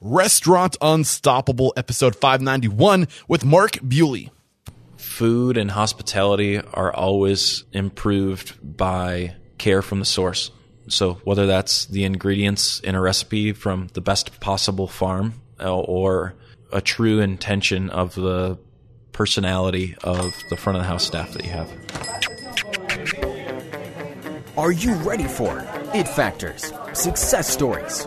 Restaurant Unstoppable, episode 591 with Mark Buley. Food and hospitality are always improved by care from the source. So, whether that's the ingredients in a recipe from the best possible farm uh, or a true intention of the personality of the front of the house staff that you have. Are you ready for it factors, success stories,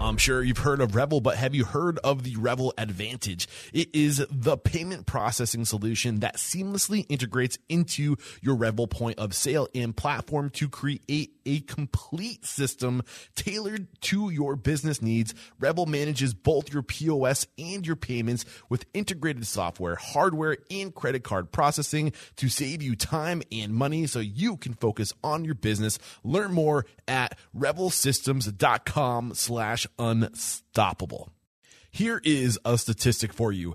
I'm sure you've heard of Revel, but have you heard of the Revel Advantage? It is the payment processing solution that seamlessly integrates into your Revel point of sale and platform to create a complete system tailored to your business needs. Revel manages both your POS and your payments with integrated software, hardware, and credit card processing to save you time and money so you can focus on your business. Learn more at revelsystems.com slash unstoppable. Here is a statistic for you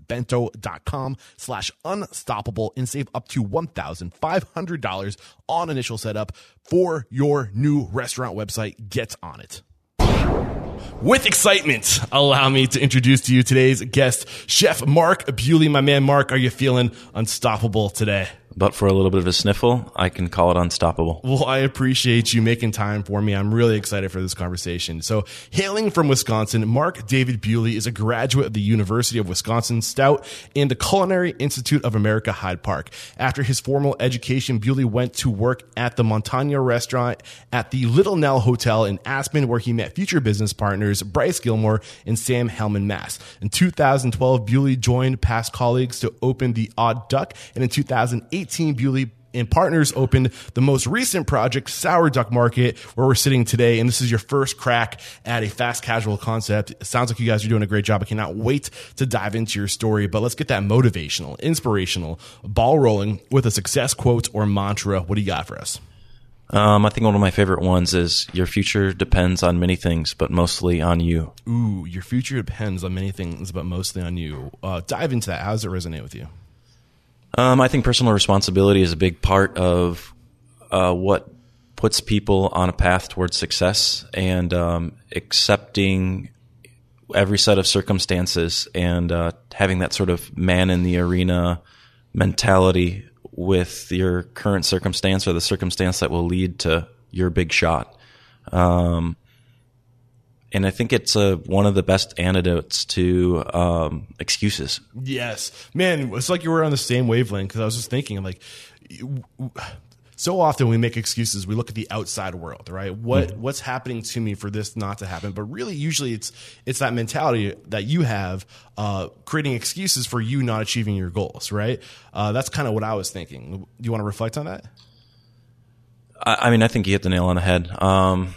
bento.com slash unstoppable and save up to $1,500 on initial setup for your new restaurant website. Get on it. With excitement, allow me to introduce to you today's guest, Chef Mark Buley. My man, Mark, are you feeling unstoppable today? But for a little bit of a sniffle, I can call it unstoppable. Well, I appreciate you making time for me. I'm really excited for this conversation. So, hailing from Wisconsin, Mark David Buley is a graduate of the University of Wisconsin Stout and the Culinary Institute of America Hyde Park. After his formal education, Buley went to work at the Montagna restaurant at the Little Nell Hotel in Aspen, where he met future business partners Bryce Gilmore and Sam Hellman Mass. In 2012, Buley joined past colleagues to open the Odd Duck, and in 2008, 18, Buley and Partners opened the most recent project, Sour Duck Market, where we're sitting today. And this is your first crack at a fast casual concept. It sounds like you guys are doing a great job. I cannot wait to dive into your story, but let's get that motivational, inspirational ball rolling with a success quote or mantra. What do you got for us? Um, I think one of my favorite ones is your future depends on many things, but mostly on you. Ooh, your future depends on many things, but mostly on you. Uh, dive into that. How does it resonate with you? Um, I think personal responsibility is a big part of uh, what puts people on a path towards success and um, accepting every set of circumstances and uh, having that sort of man in the arena mentality with your current circumstance or the circumstance that will lead to your big shot. Um, and I think it's a, one of the best antidotes to um, excuses. Yes, man, it's like you were on the same wavelength because I was just thinking, like, so often we make excuses. We look at the outside world, right? What mm-hmm. what's happening to me for this not to happen? But really, usually it's it's that mentality that you have, uh, creating excuses for you not achieving your goals, right? Uh, that's kind of what I was thinking. Do you want to reflect on that? I, I mean, I think you hit the nail on the head. Um,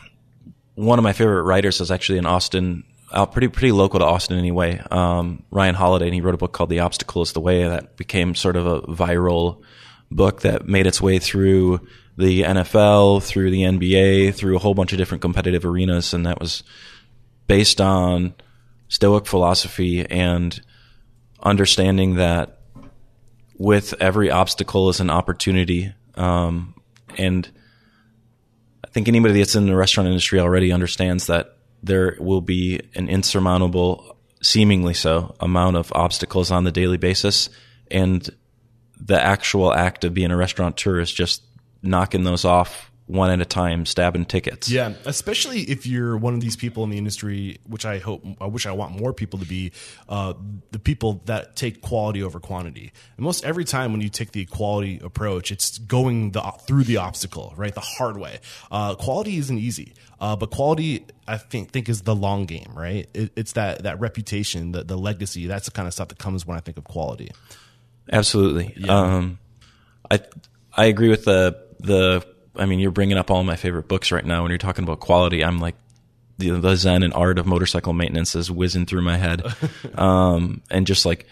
one of my favorite writers is actually in Austin, pretty pretty local to Austin anyway. Um, Ryan Holiday, and he wrote a book called "The Obstacle Is the Way" that became sort of a viral book that made its way through the NFL, through the NBA, through a whole bunch of different competitive arenas, and that was based on Stoic philosophy and understanding that with every obstacle is an opportunity, um, and think anybody that's in the restaurant industry already understands that there will be an insurmountable, seemingly so, amount of obstacles on the daily basis. And the actual act of being a restaurateur is just knocking those off one at a time, stabbing tickets. Yeah, especially if you're one of these people in the industry, which I hope, I wish I want more people to be, uh, the people that take quality over quantity. And most every time when you take the quality approach, it's going the through the obstacle, right, the hard way. Uh, quality isn't easy, uh, but quality, I think, think is the long game, right? It, it's that that reputation, the the legacy. That's the kind of stuff that comes when I think of quality. Absolutely. Yeah. Um, I I agree with the the I mean, you're bringing up all my favorite books right now. When you're talking about quality, I'm like, the, the Zen and art of motorcycle maintenance is whizzing through my head. um, and just like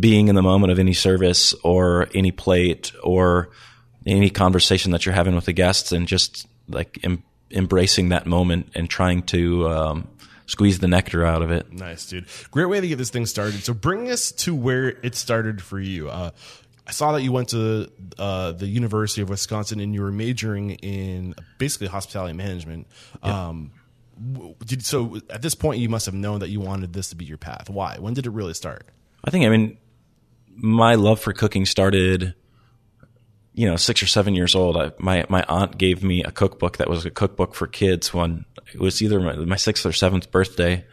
being in the moment of any service or any plate or any conversation that you're having with the guests and just like em- embracing that moment and trying to, um, squeeze the nectar out of it. Nice, dude. Great way to get this thing started. So bring us to where it started for you. Uh, I saw that you went to uh, the University of Wisconsin and you were majoring in basically hospitality management. Yep. Um, did, so at this point, you must have known that you wanted this to be your path. Why? When did it really start? I think, I mean, my love for cooking started, you know, six or seven years old. I, my, my aunt gave me a cookbook that was a cookbook for kids when it was either my, my sixth or seventh birthday.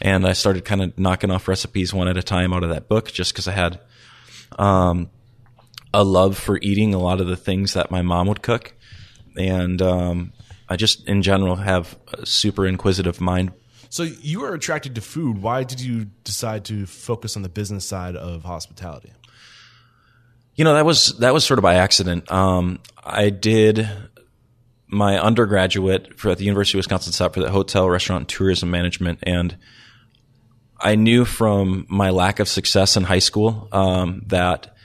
And I started kind of knocking off recipes one at a time out of that book just because I had um, a love for eating a lot of the things that my mom would cook, and um, I just in general have a super inquisitive mind. So you were attracted to food. Why did you decide to focus on the business side of hospitality? You know that was that was sort of by accident. Um, I did my undergraduate for at the University of Wisconsin Stout for the hotel, restaurant, and tourism management, and I knew from my lack of success in high school um, that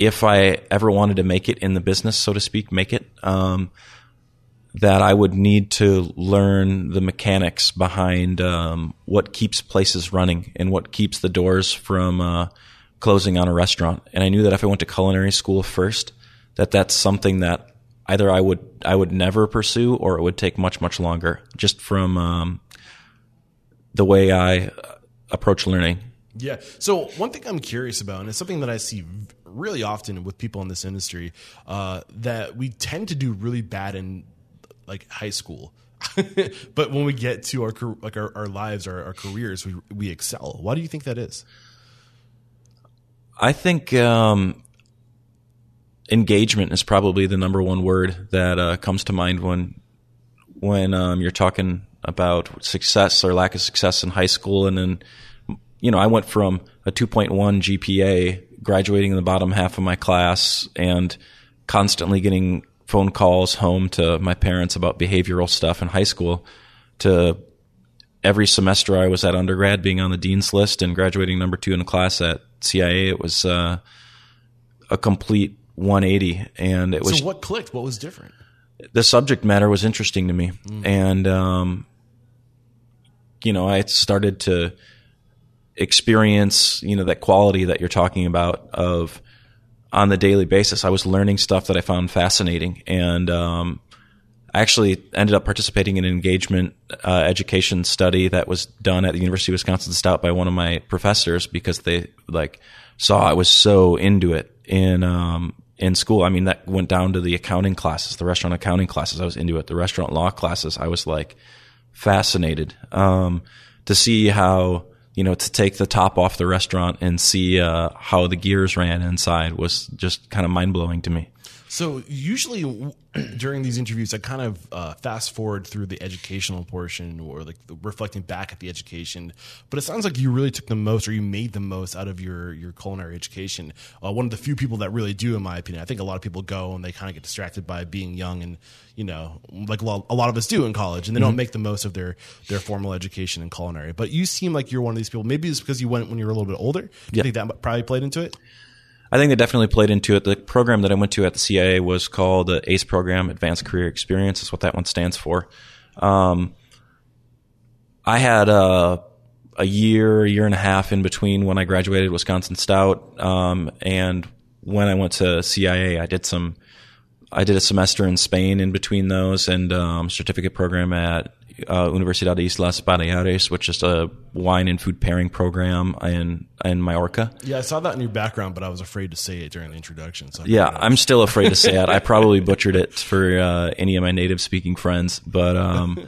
if I ever wanted to make it in the business, so to speak, make it, um, that I would need to learn the mechanics behind um, what keeps places running and what keeps the doors from uh, closing on a restaurant. And I knew that if I went to culinary school first, that that's something that either I would I would never pursue or it would take much much longer, just from um, the way I approach learning. Yeah. So one thing I'm curious about, and it's something that I see really often with people in this industry uh, that we tend to do really bad in like high school. but when we get to our like our, our lives, our, our, careers, we we excel. Why do you think that is? I think um, engagement is probably the number one word that uh, comes to mind when when um, you're talking about success or lack of success in high school, and then you know I went from a 2.1 GPA graduating in the bottom half of my class and constantly getting phone calls home to my parents about behavioral stuff in high school to every semester I was at undergrad being on the dean's list and graduating number two in the class at CIA. It was uh, a complete 180. And it was. So what clicked? What was different? The subject matter was interesting to me. Mm. And, um, you know, I started to experience, you know, that quality that you're talking about of on the daily basis. I was learning stuff that I found fascinating, and um, I actually ended up participating in an engagement uh, education study that was done at the University of Wisconsin Stout by one of my professors because they like saw I was so into it in um, in school. I mean, that went down to the accounting classes, the restaurant accounting classes. I was into it. The restaurant law classes, I was like fascinated um, to see how you know, to take the top off the restaurant and see uh, how the gears ran inside was just kind of mind blowing to me. So usually during these interviews, I kind of uh, fast forward through the educational portion or like reflecting back at the education. But it sounds like you really took the most, or you made the most out of your your culinary education. Uh, one of the few people that really do, in my opinion. I think a lot of people go and they kind of get distracted by being young, and you know, like a lot, a lot of us do in college, and they mm-hmm. don't make the most of their their formal education in culinary. But you seem like you're one of these people. Maybe it's because you went when you were a little bit older. Do you think that probably played into it? I think that definitely played into it. The program that I went to at the CIA was called the ACE program, Advanced Career Experience. Is what that one stands for. Um, I had a, a year, year and a half in between when I graduated Wisconsin Stout um, and when I went to CIA. I did some, I did a semester in Spain in between those, and um, certificate program at uh, Universidad de Islas Baleares, which is a wine and food pairing program in in Mallorca. Yeah, I saw that in your background, but I was afraid to say it during the introduction. So I Yeah, brought it up. I'm still afraid to say it. I probably butchered it for uh, any of my native speaking friends, but um,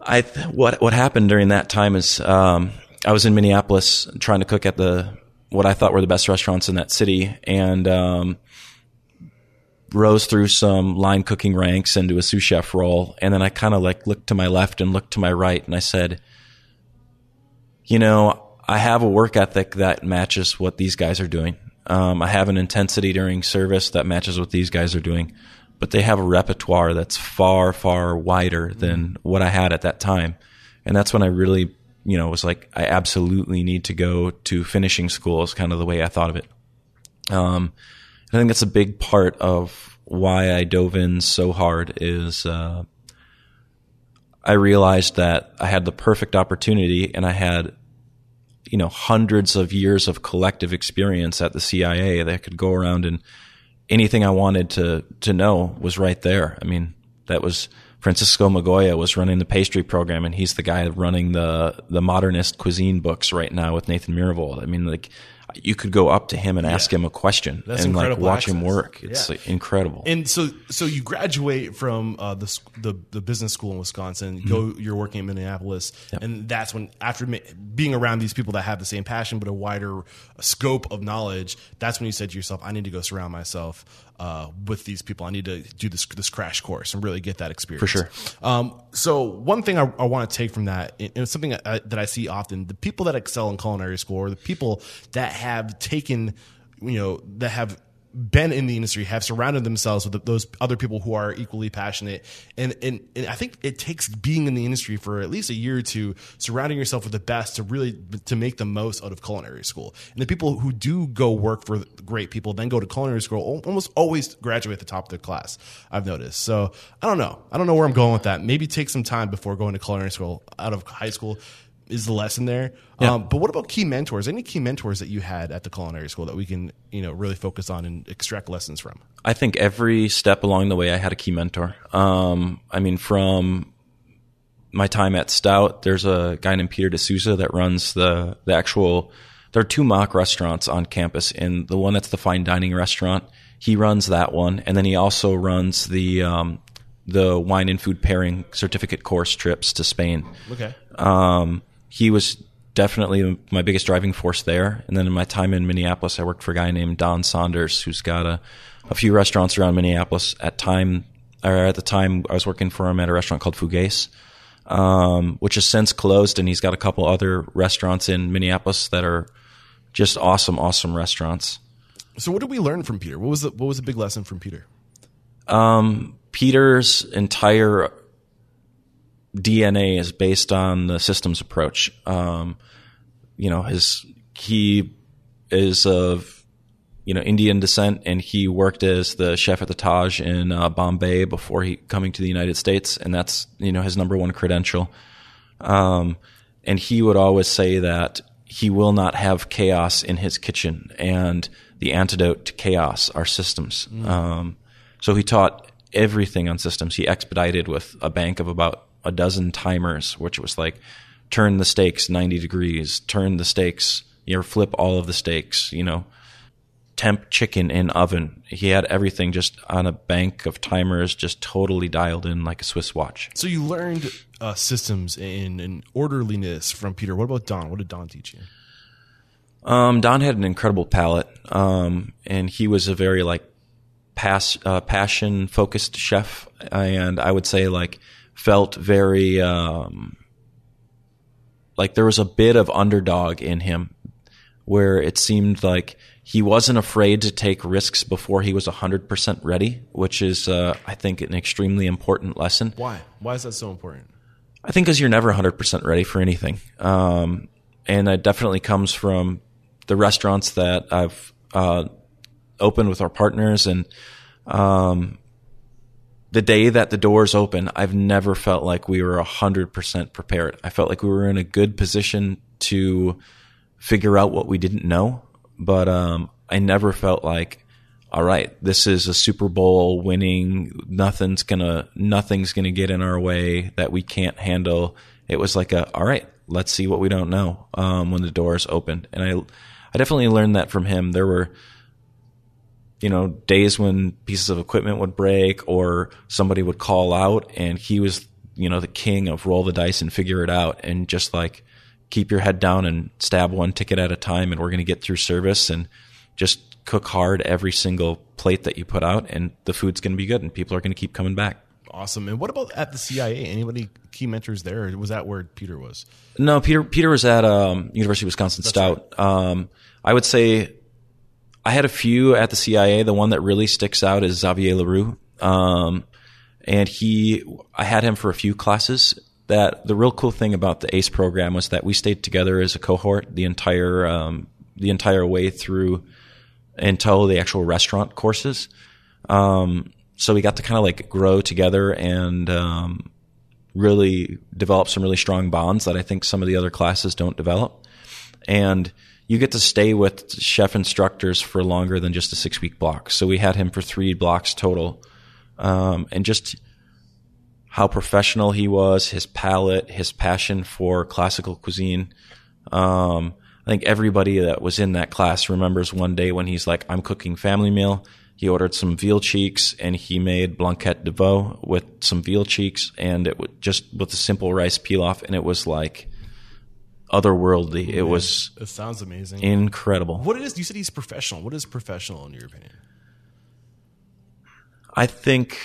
I th- what what happened during that time is um, I was in Minneapolis trying to cook at the what I thought were the best restaurants in that city, and um, rose through some line cooking ranks into a sous chef role, and then I kind of like looked to my left and looked to my right, and I said, you know, I have a work ethic that matches what these guys are doing. Um, I have an intensity during service that matches what these guys are doing, but they have a repertoire that's far, far wider than what I had at that time. And that's when I really, you know, was like, I absolutely need to go to finishing school is kind of the way I thought of it. Um, I think that's a big part of why I dove in so hard is, uh, I realized that I had the perfect opportunity and I had, you know, hundreds of years of collective experience at the CIA that I could go around and anything I wanted to, to know was right there. I mean, that was Francisco Migoya was running the pastry program and he's the guy running the, the modernist cuisine books right now with Nathan Myhrvold. I mean, like, you could go up to him and ask him a question That's and like watch him work. It's Yeah. like incredible. And so, so you graduate from uh, the, the the business school in Wisconsin. You Mm-hmm. Go, you're working in Minneapolis, and that's when, after being around these people that have the same passion but a wider scope of knowledge, that's when you said to yourself, "I need to go surround myself uh, with these people. I need to do this this crash course and really get that experience." For sure. Um, so one thing I, I want to take from that, and it's something I, that I see often: the people that excel in culinary school, or the people that have taken, you know, that have been in the industry, have surrounded themselves with those other people who are equally passionate, and and, and I think it takes being in the industry for at least a year or two, surrounding yourself with the best to really to make the most out of culinary school. And the people who do go work for great people, then go to culinary school, almost always graduate at the top of their class. I've noticed. So I don't know. I don't know where I'm going with that. Maybe take some time before going to culinary school out of high school. Is the lesson there? Um, but what about key mentors? Any key mentors that you had at the culinary school that we can, you know, really focus on and extract lessons from? I think every step along the way, I had a key mentor. Um, I mean, from my time at Stout, there's a guy named Peter D'Souza that runs the the actual. There are two mock restaurants on campus, and the one that's the fine dining restaurant, he runs that one, and then he also runs the um, the wine and food pairing certificate course trips to Spain. Okay. Um, he was definitely my biggest driving force there. And then in my time in Minneapolis, I worked for a guy named Don Saunders, who's got a, a few restaurants around Minneapolis. At time, or at the time, I was working for him at a restaurant called Fugaise, um, which has since closed, and he's got a couple other restaurants in Minneapolis that are just awesome, awesome restaurants. So what did we learn from Peter? What was the what was the big lesson from Peter? Peter's entire DNA is based on the systems approach. Um, you know, his he is of you know Indian descent, and he worked as the chef at the Taj in uh, Bombay before he coming to the United States, and that's you know his number one credential. Um, and he would always say that he will not have chaos in his kitchen, and the antidote to chaos are systems. Um, so he taught everything on systems. He expedited with a bank of about a dozen timers, which was like turn the steaks 90 degrees, turn the steaks, you know, flip all of the steaks, you know, temp chicken in oven. He had everything just on a bank of timers, just totally dialed in like a Swiss watch. So you learned uh, systems and, and orderliness from Peter. What about Don? What did Don teach you? Um, Don had an incredible palate, um, and he was a very like pass, uh, passion focused chef, and I would say like felt very um, like there was a bit of underdog in him, where it seemed like he wasn't afraid to take risks before he was hundred percent ready, which is uh, I think an extremely important lesson. Why? Why is that so important? I think because you're never 100% ready for anything. Um, and it definitely comes from the restaurants that I've uh, opened with our partners. And um, the day that the doors open, I've never felt like we were 100% prepared. I felt like we were in a good position to figure out what we didn't know. But um, I never felt like all right, this is a Super Bowl winning, nothing's gonna, nothing's gonna get in our way that we can't handle. It was like a, all right, let's see what we don't know, um, when the doors opened. And I, I definitely learned that from him. There were, you know, days when pieces of equipment would break or somebody would call out and he was, you know, the king of roll the dice and figure it out and just like keep your head down and stab one ticket at a time and we're going to get through service and just cook hard every single plate that you put out, and the food's going to be good, and people are going to keep coming back. Awesome. And what about at the CIA? Anybody key mentors there? Or was that where Peter was? No, Peter. Peter was at um, University of Wisconsin That's Stout. Right. Um, I would say I had a few at the CIA. The one that really sticks out is Xavier Leroux, um, and he. I had him for a few classes. That the real cool thing about the ACE program was that we stayed together as a cohort the entire um, the entire way through until the actual restaurant courses. Um, so we got to kind of like grow together and um, really develop some really strong bonds that I think some of the other classes don't develop. And you get to stay with chef instructors for longer than just a six week block. So we had him for three blocks total. Um, and just how professional he was, his palate, his passion for classical cuisine. Um, I think everybody that was in that class remembers one day when he's like, I'm cooking family meal. He ordered some veal cheeks and he made blanquette de veau with some veal cheeks and it was just with a simple rice pilaf. And it was like otherworldly. it was. It sounds amazing. Incredible. What it is, you said he's professional. What is professional in your opinion? I think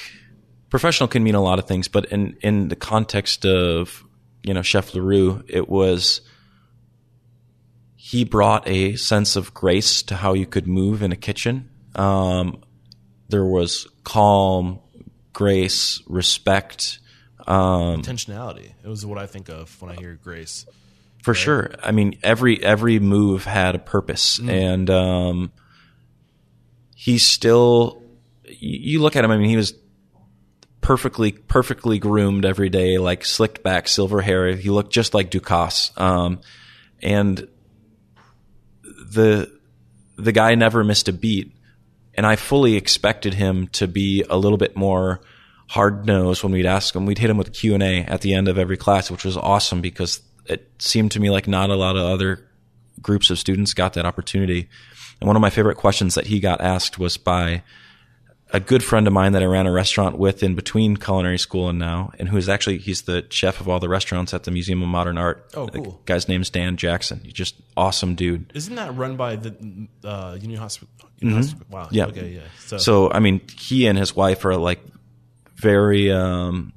professional can mean a lot of things, but in, in the context of, you know, Chef Leroux, it was, he brought a sense of grace to how you could move in a kitchen. Um, there was calm, grace, respect, um, intentionality. It was what I think of when I hear grace. For right? sure. I mean, every every move had a purpose, mm. and um, he still. You look at him. I mean, he was perfectly perfectly groomed every day, like slicked back, silver hair. He looked just like Ducasse. Um, and the the guy never missed a beat, and I fully expected him to be a little bit more hard nosed when we'd ask him. We'd hit him with Q and A at the end of every class, which was awesome because it seemed to me like not a lot of other groups of students got that opportunity. And one of my favorite questions that he got asked was by a good friend of mine that I ran a restaurant with in between culinary school and now, and who is actually he's the chef of all the restaurants at the Museum of Modern Art. Oh, cool. The guy's name's Dan Jackson. He's just awesome dude. Isn't that run by the uh, Union Hospital? Mm-hmm. Wow. Yeah. Okay. Yeah. So. so I mean, he and his wife are like very um,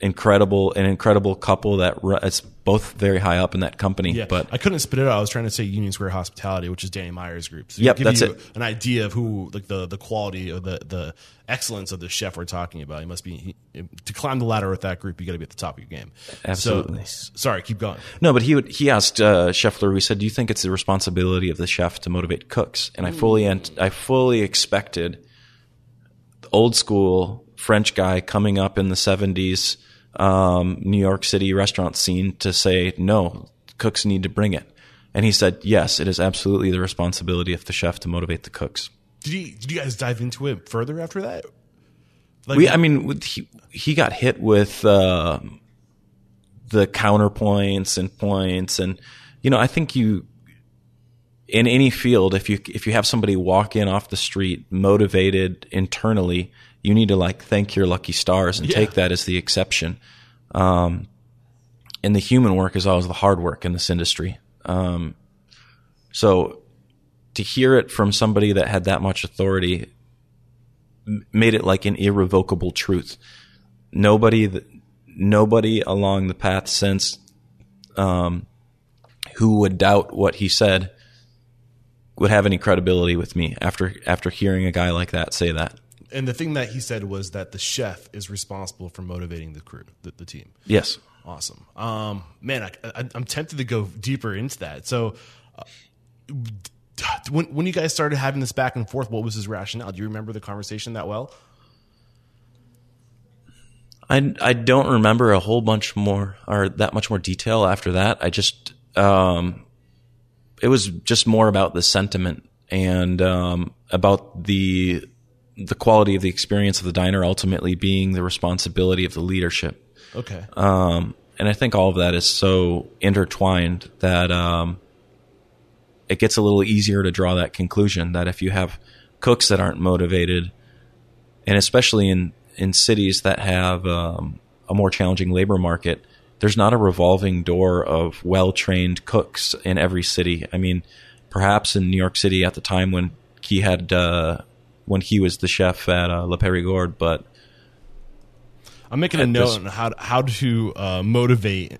incredible, an incredible couple that it's both very high up in that company. Yeah, but I couldn't spit it out. I was trying to say Union Square Hospitality, which is Danny Meyer's group. So yep, that's it. An idea of who, like the the quality or the the excellence of the chef we're talking about. He must be he, to climb the ladder with that group. You got to be at the top of your game. Absolutely. So, sorry, keep going. No, but he would, he asked uh, Chef Leroux. He said, "Do you think it's the responsibility of the chef to motivate cooks?" And I fully ant- I fully expected the old school French guy coming up in the seventies um, New York City restaurant scene to say, no, cooks need to bring it. And he said, yes, it is absolutely the responsibility of the chef to motivate the cooks. Did you, did you guys dive into it further after that? Like, we, I mean, he, he got hit with, uh, the counterpoints and points. And, you know, I think you, in any field, if you, if you have somebody walk in off the street motivated internally, you need to like thank your lucky stars and yeah. take that as the exception. Um, and the human work is always the hard work in this industry. Um, so to hear it from somebody that had that much authority made it like an irrevocable truth. Nobody, nobody along the path since, um, who would doubt what he said would have any credibility with me after after hearing a guy like that say that and the thing that he said was that the chef is responsible for motivating the crew, the, the team. Yes. Awesome. Um, man, I, am tempted to go deeper into that. So, uh, when when you guys started having this back and forth, what was his rationale? Do you remember the conversation that well? I I don't remember a whole bunch more or that much more detail after that. I just um, it was just more about the sentiment and um, about the the quality of the experience of the diner ultimately being the responsibility of the leadership. Okay. Um, and I think all of that is so intertwined that um, it gets a little easier to draw that conclusion that if you have cooks that aren't motivated, and especially in in cities that have um, a more challenging labor market, there's not a revolving door of well trained cooks in every city. I mean, perhaps in New York City at the time when he had uh, when he was the chef at uh, Le Perigord, but I'm making a note this- on how how to uh, motivate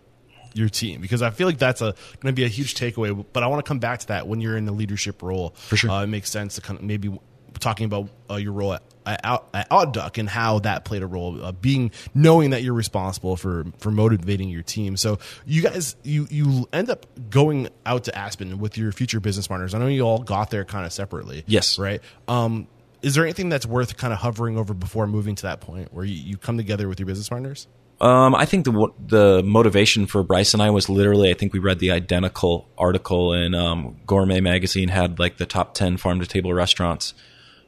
your team because I feel like that's a going to be a huge takeaway. But I want to come back to that when you're in the leadership role. For sure. uh, it makes sense to kind of maybe talking about uh, your role at, at, at Odd Duck and how that played a role, uh, being knowing that you're responsible for for motivating your team. So you guys, you you end up going out to Aspen with your future business partners. I know you all got there kind of separately. Yes. right. Um, is there anything that's worth kind of hovering over before moving to that point where you, you come together with your business partners? Um, I think the the motivation for Bryce and I was literally I think we read the identical article in um, Gourmet magazine had like the top ten farm to table restaurants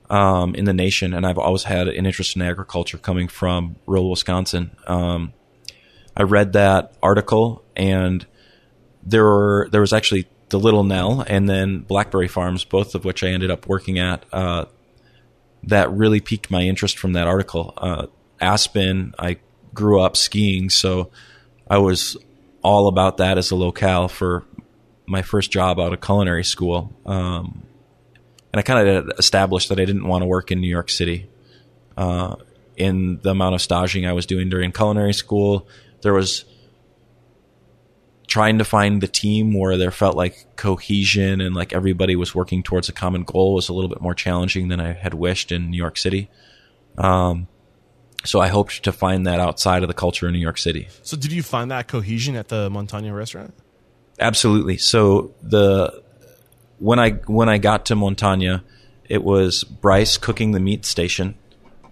um, in the nation, and I've always had an interest in agriculture coming from rural Wisconsin. Um, I read that article, and there were there was actually the Little Nell and then Blackberry Farms, both of which I ended up working at. Uh, that really piqued my interest from that article. Uh, Aspen, I grew up skiing, so I was all about that as a locale for my first job out of culinary school. Um, and I kind of established that I didn't want to work in New York City. Uh, in the amount of staging I was doing during culinary school, there was trying to find the team where there felt like cohesion and like everybody was working towards a common goal was a little bit more challenging than I had wished in New York City. Um, so I hoped to find that outside of the culture in New York City. So did you find that cohesion at the Montagna restaurant? Absolutely. So the when I when I got to Montagna, it was Bryce cooking the meat station.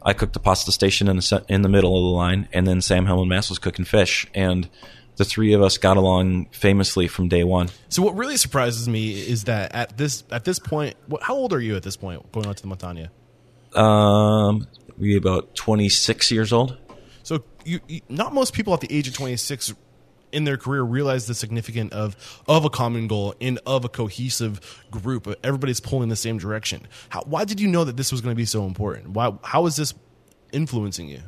I cooked the pasta station in the in the middle of the line, and then Sam Hellman Mass was cooking fish, and the three of us got along famously from day one. So what really surprises me is that at this at this point, what, how old are you at this point going on to the Montagna? Um, we about twenty six years old. So you, you not most people at the age of 26 in their career realize the significance of of a common goal and of a cohesive group. Everybody's pulling the same direction. How, why did you know that this was going to be so important? Why how is this influencing you?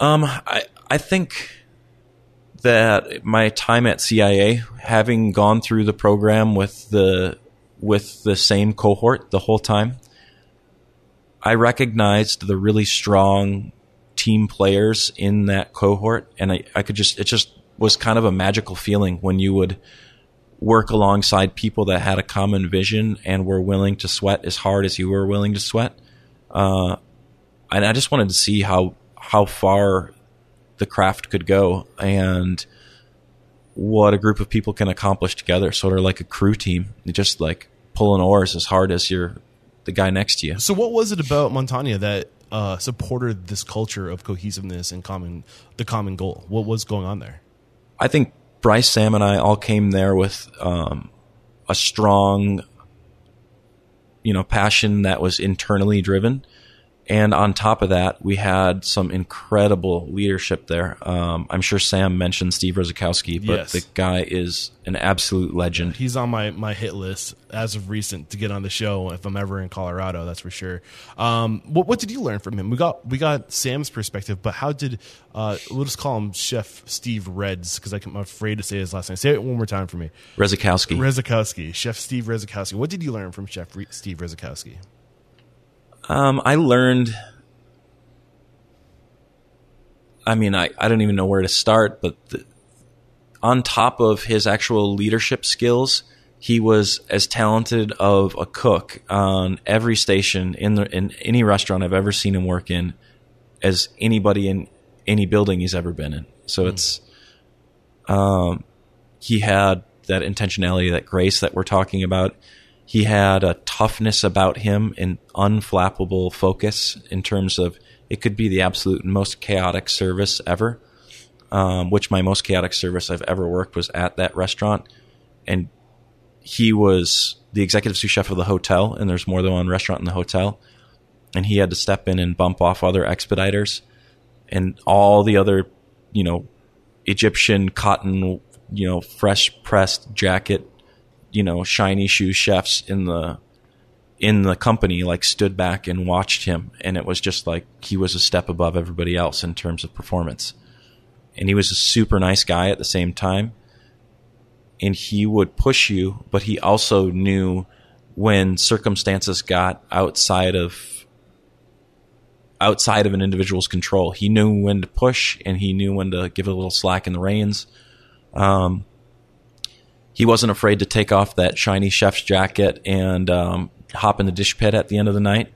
Um, I I think that my time at CIA, having gone through the program with the with the same cohort the whole time, I recognized the really strong team players in that cohort, and I, I could just it just was kind of a magical feeling when you would work alongside people that had a common vision and were willing to sweat as hard as you were willing to sweat. Uh, and I just wanted to see how how far the craft could go and what a group of people can accomplish together, sort of like a crew team, just like pulling oars as hard as you're the guy next to you. So what was it about Montagna that uh, supported this culture of cohesiveness and common the common goal? What was going on there? I think Bryce, Sam, and I all came there with um, a strong, you know, passion that was internally driven, and on top of that, we had some incredible leadership there. Um, I'm sure Sam mentioned Steve Redzikowski, but Yes. the guy is an absolute legend. He's on my, my hit list as of recent to get on the show if I'm ever in Colorado. That's for sure. Um, what what did you learn from him? We got we got Sam's perspective, but how did uh, we'll just call him Chef Steve Reds because I'm afraid to say his last name. Say it one more time for me. Redzikowski. Redzikowski, Chef Steve Redzikowski. What did you learn from Chef Re- Steve Redzikowski? Um, I learned. I mean, I, I don't even know where to start, but the, on top of his actual leadership skills, he was as talented of a cook on every station in the in any restaurant I've ever seen him work in as anybody in any building he's ever been in. So it's um, he had that intentionality, that grace that we're talking about. He had a toughness about him and unflappable focus in terms of it could be the absolute most chaotic service ever. Um, which my most chaotic service I've ever worked was at that restaurant, and he was the executive sous chef of the hotel, and there's more than one restaurant in the hotel, and he had to step in and bump off other expediters, and all the other, you know, Egyptian cotton, you know, fresh pressed jacket, you know, shiny shoe chefs in the in the company like stood back and watched him. And it was just like he was a step above everybody else in terms of performance. And he was a super nice guy at the same time. And he would push you but he also knew when circumstances got outside of outside of an individual's control. He knew when to push and he knew when to give a little slack in the reins. Um, he wasn't afraid to take off that shiny chef's jacket and um, hop in the dish pit at the end of the night,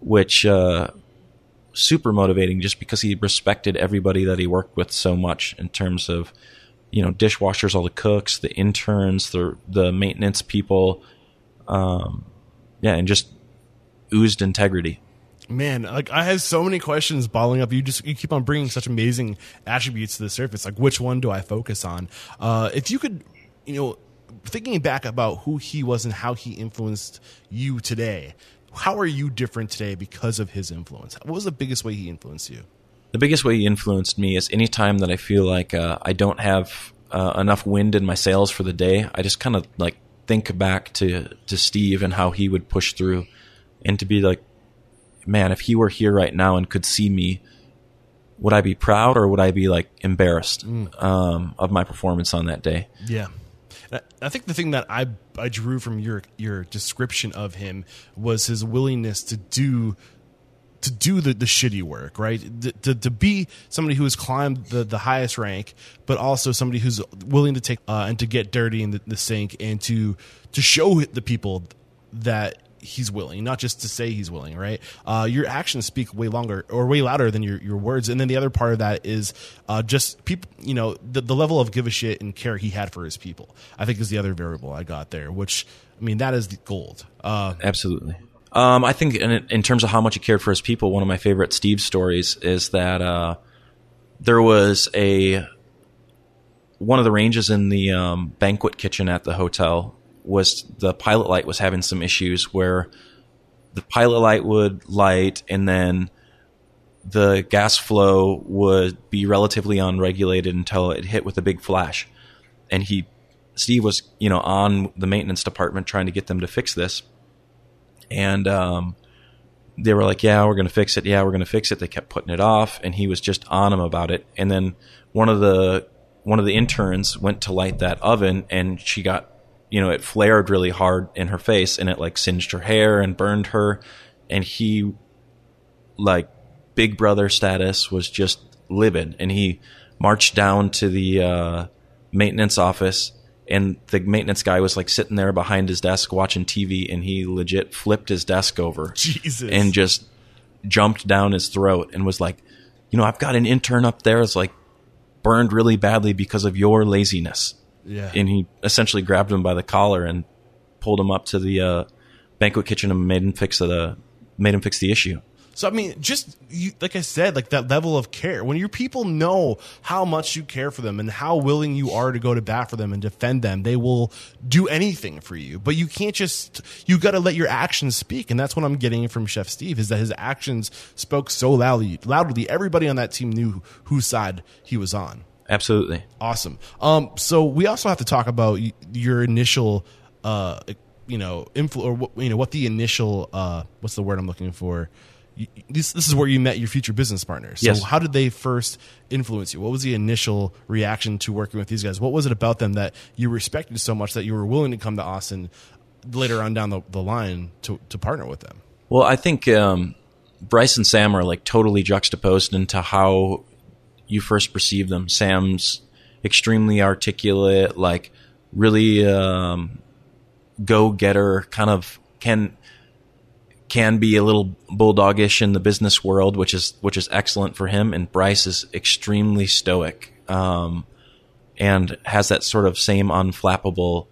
which uh, super motivating just because he respected everybody that he worked with so much in terms of you know dishwashers, all the cooks, the interns, the the maintenance people, um, yeah, and just oozed integrity. Man, like I have so many questions bottling up. You just you keep on bringing such amazing attributes to the surface. Like, which one do I focus on? Uh, if you could, you know, thinking back about who he was and how he influenced you today, how are you different today because of his influence? What was the biggest way he influenced you? The biggest way he influenced me is anytime that I feel like uh, I don't have uh, enough wind in my sails for the day, I just kind of like think back to to Steve and how he would push through, and to be like, man, if he were here right now and could see me, would I be proud or would I be like embarrassed mm. um, of my performance on that day? Yeah. I think the thing that I I drew from your your description of him was his willingness to do to do the, the shitty work, right? To, to, to, be somebody who has climbed the, the highest rank, but also somebody who's willing to take uh, and to get dirty in the, the sink and to to show the people that he's willing, not just to say he's willing, right? Uh, your actions speak way longer or way louder than your, your words. And then the other part of that is uh, just people, you know, the, the level of give a shit and care he had for his people, I think is the other variable I got there, which, I mean, that is the gold. Uh, Absolutely. Um, I think in, in, terms of how much he cared for his people, one of my favorite Steve stories is that uh, there was a one of the ranges in the um, banquet kitchen at the hotel was the pilot light was having some issues where the pilot light would light and then the gas flow would be relatively unregulated until it hit with a big flash. And he, Steve was, you know, on the maintenance department trying to get them to fix this. And, um, they were like, yeah, we're going to fix it. Yeah, we're going to fix it. They kept putting it off and he was just on them about it. And then one of the, one of the interns went to light that oven and she got you know, it flared really hard in her face and it like singed her hair and burned her. And he, like, big brother status was just livid. And he marched down to the uh, maintenance office and the maintenance guy was like sitting there behind his desk watching TV and he legit flipped his desk over. Jesus. And just jumped down his throat and was like, you know, I've got an intern up there that's like burned really badly because of your laziness. Yeah. And he essentially grabbed him by the collar and pulled him up to the uh, banquet kitchen and made him fix the made him fix the issue. So I mean, just you, like I said, like that level of care. When your people know how much you care for them and how willing you are to go to bat for them and defend them, they will do anything for you. But you can't just you got to let your actions speak, and that's what I'm getting from Chef Steve is that his actions spoke so loudly. Loudly, everybody on that team knew whose side he was on. Absolutely. Awesome. Um, so we also have to talk about your initial, uh, you know, influ- or you know, what the initial, uh, what's the word I'm looking for? this, this is where you met your future business partners. So yes. how did they first influence you? What was the initial reaction to working with these guys? What was it about them that you respected so much that you were willing to come to Austin later on down the, the line to, to partner with them? Well, I think, um, Bryce and Sam are like totally juxtaposed into how you first perceive them. Sam's extremely articulate, like really um, go getter, kind of can can be a little bulldogish in the business world, which is which is excellent for him. And Bryce is extremely stoic um, and has that sort of same unflappable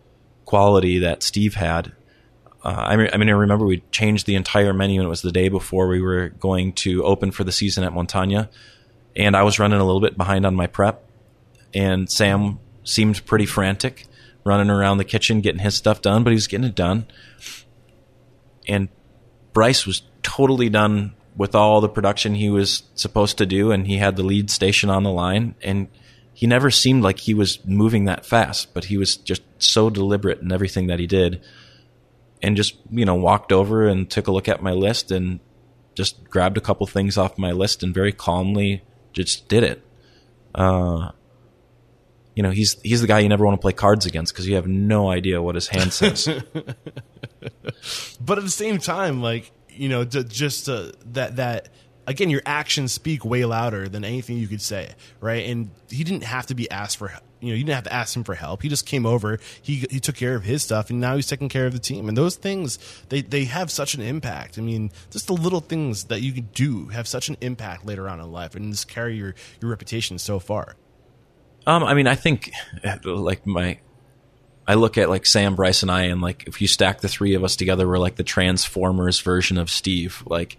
quality that Steve had. Uh, I, mean, I mean, I remember we changed the entire menu, and it was the day before we were going to open for the season at Montagna and I was running a little bit behind on my prep, and Sam seemed pretty frantic, running around the kitchen getting his stuff done, but he was getting it done. And Bryce was totally done with all the production he was supposed to do, and he had the lead station on the line, and he never seemed like he was moving that fast, but he was just so deliberate in everything that he did, and just you know walked over and took a look at my list and just grabbed a couple things off my list and very calmly just did it. Uh, you know, he's he's the guy you never want to play cards against because you have no idea what his hand says. but at the same time, like you know, just uh, that that again, your actions speak way louder than anything you could say, right? And he didn't have to be asked for, you know, you didn't have to ask him for help. He just came over, he he took care of his stuff, and now he's taking care of the team. And those things, they they have such an impact. I mean, just the little things that you can do have such an impact later on in life, and just carry your your reputation so far. Um, I mean, I think like my I look at like Sam, Bryce, and I, and like if you stack the three of us together, we're like the Transformers version of Steve. Like,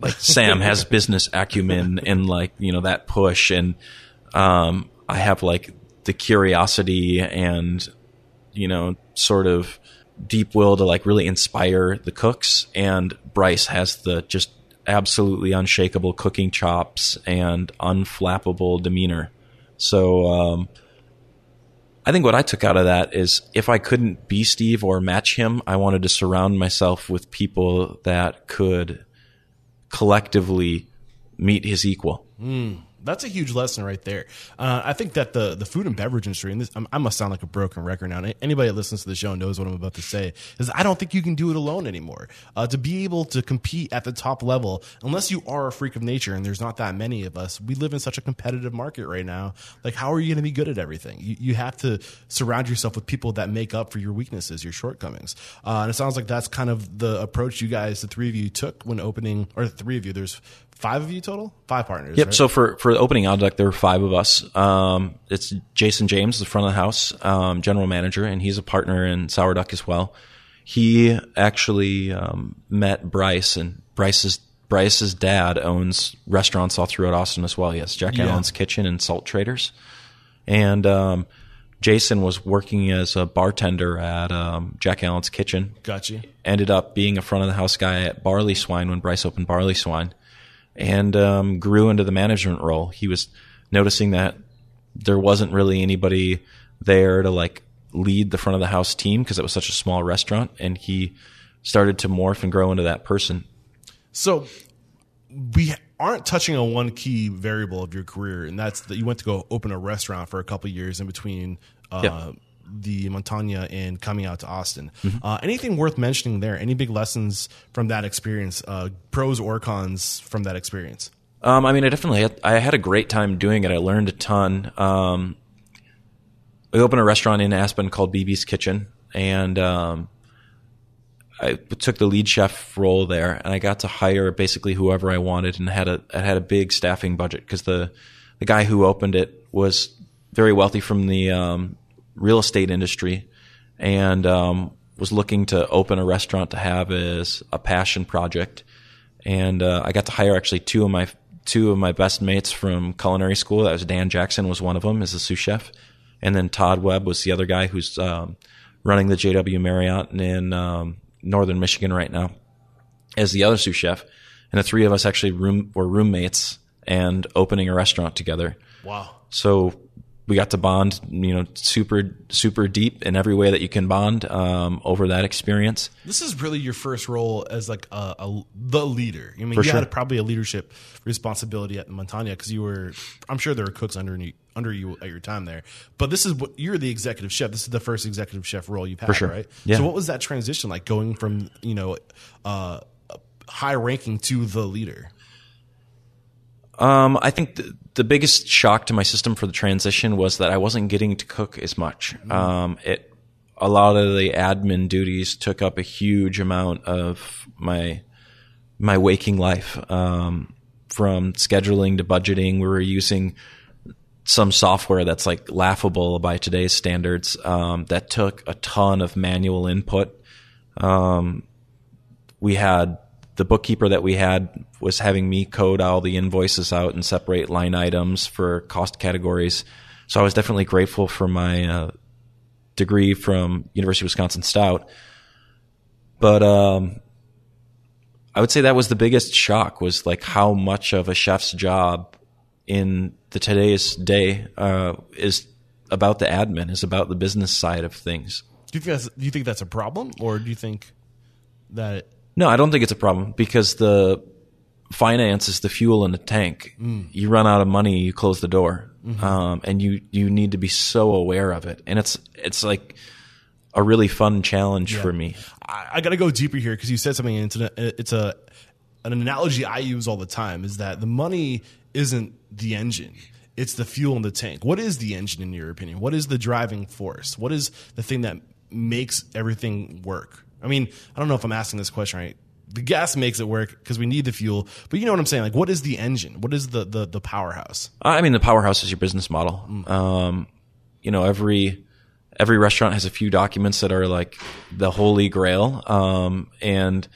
like Sam has business acumen and like you know that push, and um, I have like the curiosity and you know sort of deep will to like really inspire the cooks, and Bryce has the just absolutely unshakable cooking chops and unflappable demeanor. So. Um, I think what I took out of that is if I couldn't be Steve or match him, I wanted to surround myself with people that could collectively meet his equal. Mm that's a huge lesson right there. Uh, I think that the the food and beverage industry, and this, I must sound like a broken record now. Anybody that listens to the show knows what I'm about to say. Is I don't think you can do it alone anymore. Uh, to be able to compete at the top level, unless you are a freak of nature, and there's not that many of us, we live in such a competitive market right now. Like, how are you going to be good at everything? You, you have to surround yourself with people that make up for your weaknesses, your shortcomings. Uh, and it sounds like that's kind of the approach you guys, the three of you, took when opening, or the three of you. There's five of you total, five partners. Yep. Right? So for for the opening Odd Duck, there were five of us. Um, it's Jason James, the front of the house um, general manager, and he's a partner in Sour Duck as well. He actually um, met Bryce, and Bryce's Bryce's dad owns restaurants all throughout Austin as well. He has Jack yeah. Allen's Kitchen and Salt Traders, and um, Jason was working as a bartender at um, Jack Allen's Kitchen. Gotcha. Ended up being a front of the house guy at Barley Swine when Bryce opened Barley Swine and um, grew into the management role. He was noticing that there wasn't really anybody there to like lead the front of the house team because it was such a small restaurant, and he started to morph and grow into that person. So we aren't touching on one key variable of your career, and that's that you went to go open a restaurant for a couple years in between. Uh, the Montagna and coming out to Austin. Mm-hmm. Uh, anything worth mentioning there? Any big lessons from that experience, uh, pros or cons from that experience? Um, I mean, I definitely had, I had a great time doing it. I learned a ton. Um, we opened a restaurant in Aspen called BB's Kitchen, and um, I took the lead chef role there, and I got to hire basically whoever I wanted, and had a I had a big staffing budget because the the guy who opened it was very wealthy from the um, real estate industry and um, was looking to open a restaurant to have as a passion project. And uh, I got to hire actually two of my two of my best mates from culinary school. That was Dan Jackson was one of them as a sous chef, and then Todd Webb was the other guy who's um, running the JW Marriott in um, northern Michigan right now as the other sous chef. And the three of us actually room, were roommates and opening a restaurant together. Wow. So we got to bond, you know, super super deep in every way that you can bond um, over that experience. This is really your first role as like a, a the leader. I mean, For you sure. had probably a leadership responsibility at Montagna because you were. I'm sure there were cooks under you, under you at your time there, but this is what you're the executive chef. This is the first executive chef role you've had, sure. right? Yeah. So, what was that transition like going from you know uh, high ranking to the leader? Um, I think the, the, biggest shock to my system for the transition was that I wasn't getting to cook as much. Mm. Um, it a lot of the admin duties took up a huge amount of my my waking life. Um, from scheduling to budgeting, we were using some software that's like laughable by today's standards. Um, that took a ton of manual input. Um, we had the bookkeeper that we had was having me code all the invoices out and separate line items for cost categories. So I was definitely grateful for my uh, degree from University of Wisconsin Stout. But um, I would say that was the biggest shock was like how much of a chef's job in the today's day uh, is about the admin, is about the business side of things. Do you think that's do you think that's a problem, or do you think that No, I don't think it's a problem because the finance is the fuel in the tank. You run out of money, you close the door, um, and you you need to be so aware of it. And it's it's like a really fun challenge for me. I, I got to go deeper here because you said something. And it's, an, it's a an analogy I use all the time. Is that the money isn't the engine; it's the fuel in the tank. What is the engine in your opinion? What is the driving force? What is the thing that makes everything work? I mean, I don't know if I'm asking this question right. The gas makes it work because we need the fuel, but you know what I'm saying. Like, what is the engine? What is the the, the powerhouse? I mean, the powerhouse is your business model. Um, you know, every every restaurant has a few documents that are like the holy grail, um, and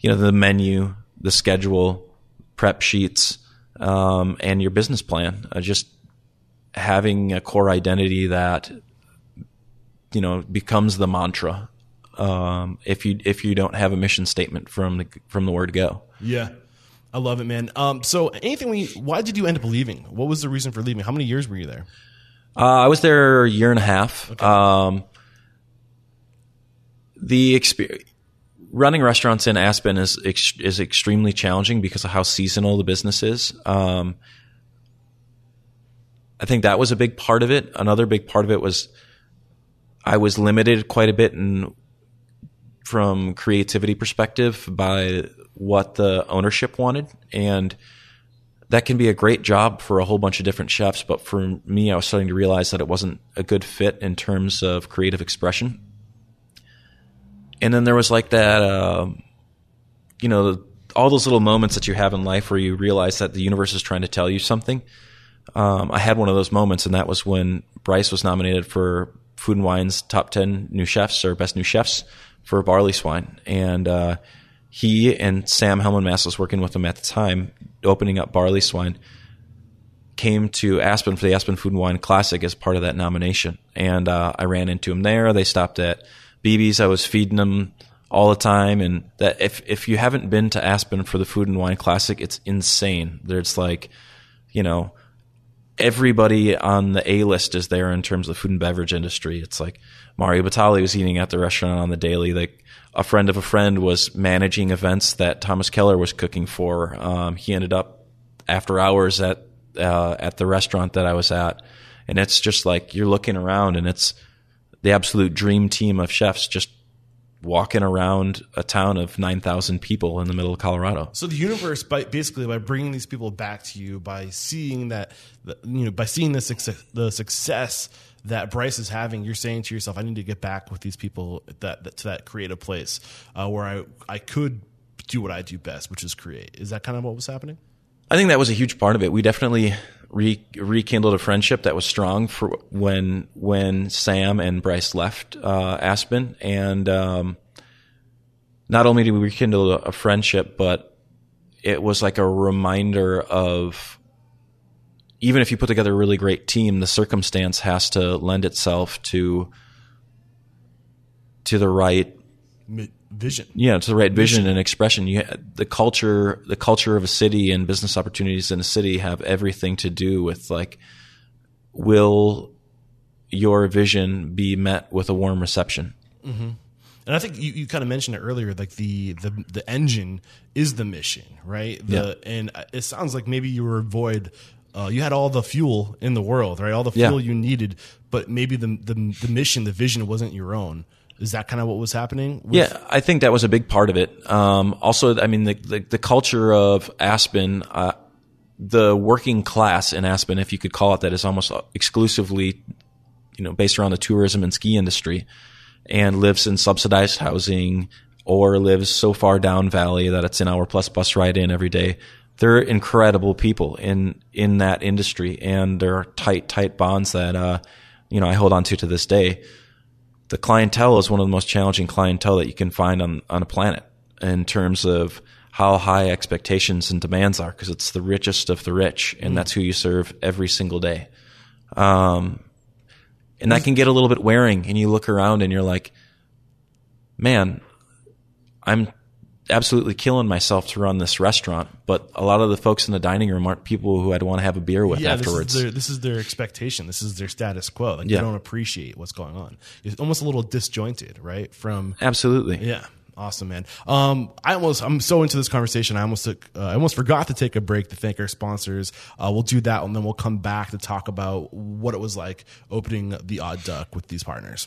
you know, the menu, the schedule, prep sheets, um, and your business plan. Uh, just having a core identity that you know becomes the mantra. Um, if you if you don't have a mission statement from the from the word go. Yeah. I love it, man. Um, so anything we, why did you end up leaving? What was the reason for leaving? How many years were you there? Uh, I was there a year and a half. Um, the experience, running restaurants in Aspen is ex- is extremely challenging because of how seasonal the business is. Um, I think that was a big part of it. Another big part of it was I was limited quite a bit in from creativity perspective by what the ownership wanted. And that can be a great job for a whole bunch of different chefs but for me I was starting to realize that it wasn't a good fit in terms of creative expression. And then there was like that uh, you know all those little moments that you have in life where you realize that the universe is trying to tell you something. Um, I had one of those moments, and that was when Bryce was nominated for Food and Wine's top 10 new chefs or best new chefs for Barley Swine. And uh, he and Sam Hellman Mass was working with him at the time, opening up Barley Swine, came to Aspen for the Aspen Food and Wine Classic as part of that nomination. And uh, I ran into him there. They stopped at BB's. I was feeding them all the time. And that if, if you haven't been to Aspen for the Food and Wine Classic, it's insane. There's like, you know, everybody on the A list is there in terms of the food and beverage industry. It's like Mario Batali was eating at the restaurant on the daily. Like a friend of a friend was managing events that Thomas Keller was cooking for. Um, he ended up after hours at uh, at the restaurant that I was at, and it's just like you're looking around, and it's the absolute dream team of chefs just walking around a town of 9,000 people in the middle of Colorado. So the universe, by basically by bringing these people back to you, by seeing that, you know, by seeing the success, the success that Bryce is having, you're saying to yourself, I need to get back with these people that, that to that creative place uh, where I I could do what I do best, which is create. Is that kind of what was happening? I think that was a huge part of it. We definitely re- rekindled a friendship that was strong for when when Sam and Bryce left uh, Aspen, and um, not only did we rekindle a friendship, but it was like a reminder of even if you put together a really great team, the circumstance has to lend itself to to the right Vision. yeah, it's the right vision and expression. You, the culture, the culture of a city and business opportunities in a city have everything to do with like, will your vision be met with a warm reception? And I think you, you kind of mentioned it earlier, like the, the the engine is the mission, right? The and it sounds like maybe you were void. Uh, you had all the fuel in the world, right? All the Yeah. fuel you needed, but maybe the, the the mission, the vision wasn't your own. Is that kind of what was happening? with- Yeah, I think that was a big part of it. Um, also, I mean, the, the, the culture of Aspen, uh, the working class in Aspen, if you could call it that, is almost exclusively, you know, based around the tourism and ski industry and lives in subsidized housing or lives so far down valley that it's an hour plus bus ride in every day. They're incredible people in, in that industry and there are tight, tight bonds that, uh, you know, I hold on to to this day the clientele is one of the most challenging clientele that you can find on, on a planet in terms of how high expectations and demands are because it's the richest of the rich and that's who you serve every single day. Um, and that can get a little bit wearing. And you look around and you're like, man, I'm absolutely killing myself to run this restaurant, but a lot of the folks in the dining room aren't people who I'd want to have a beer with yeah, afterwards. This is, their, this is their expectation. This is their status quo. Like Yeah. they don't appreciate what's going on. It's almost a little disjointed, right? From absolutely. yeah. Awesome, man. Um, I almost, I'm so into this conversation. I almost took, uh, I almost forgot to take a break to thank our sponsors. Uh, we'll do that and then we'll come back to talk about what it was like opening the Odd Duck with these partners.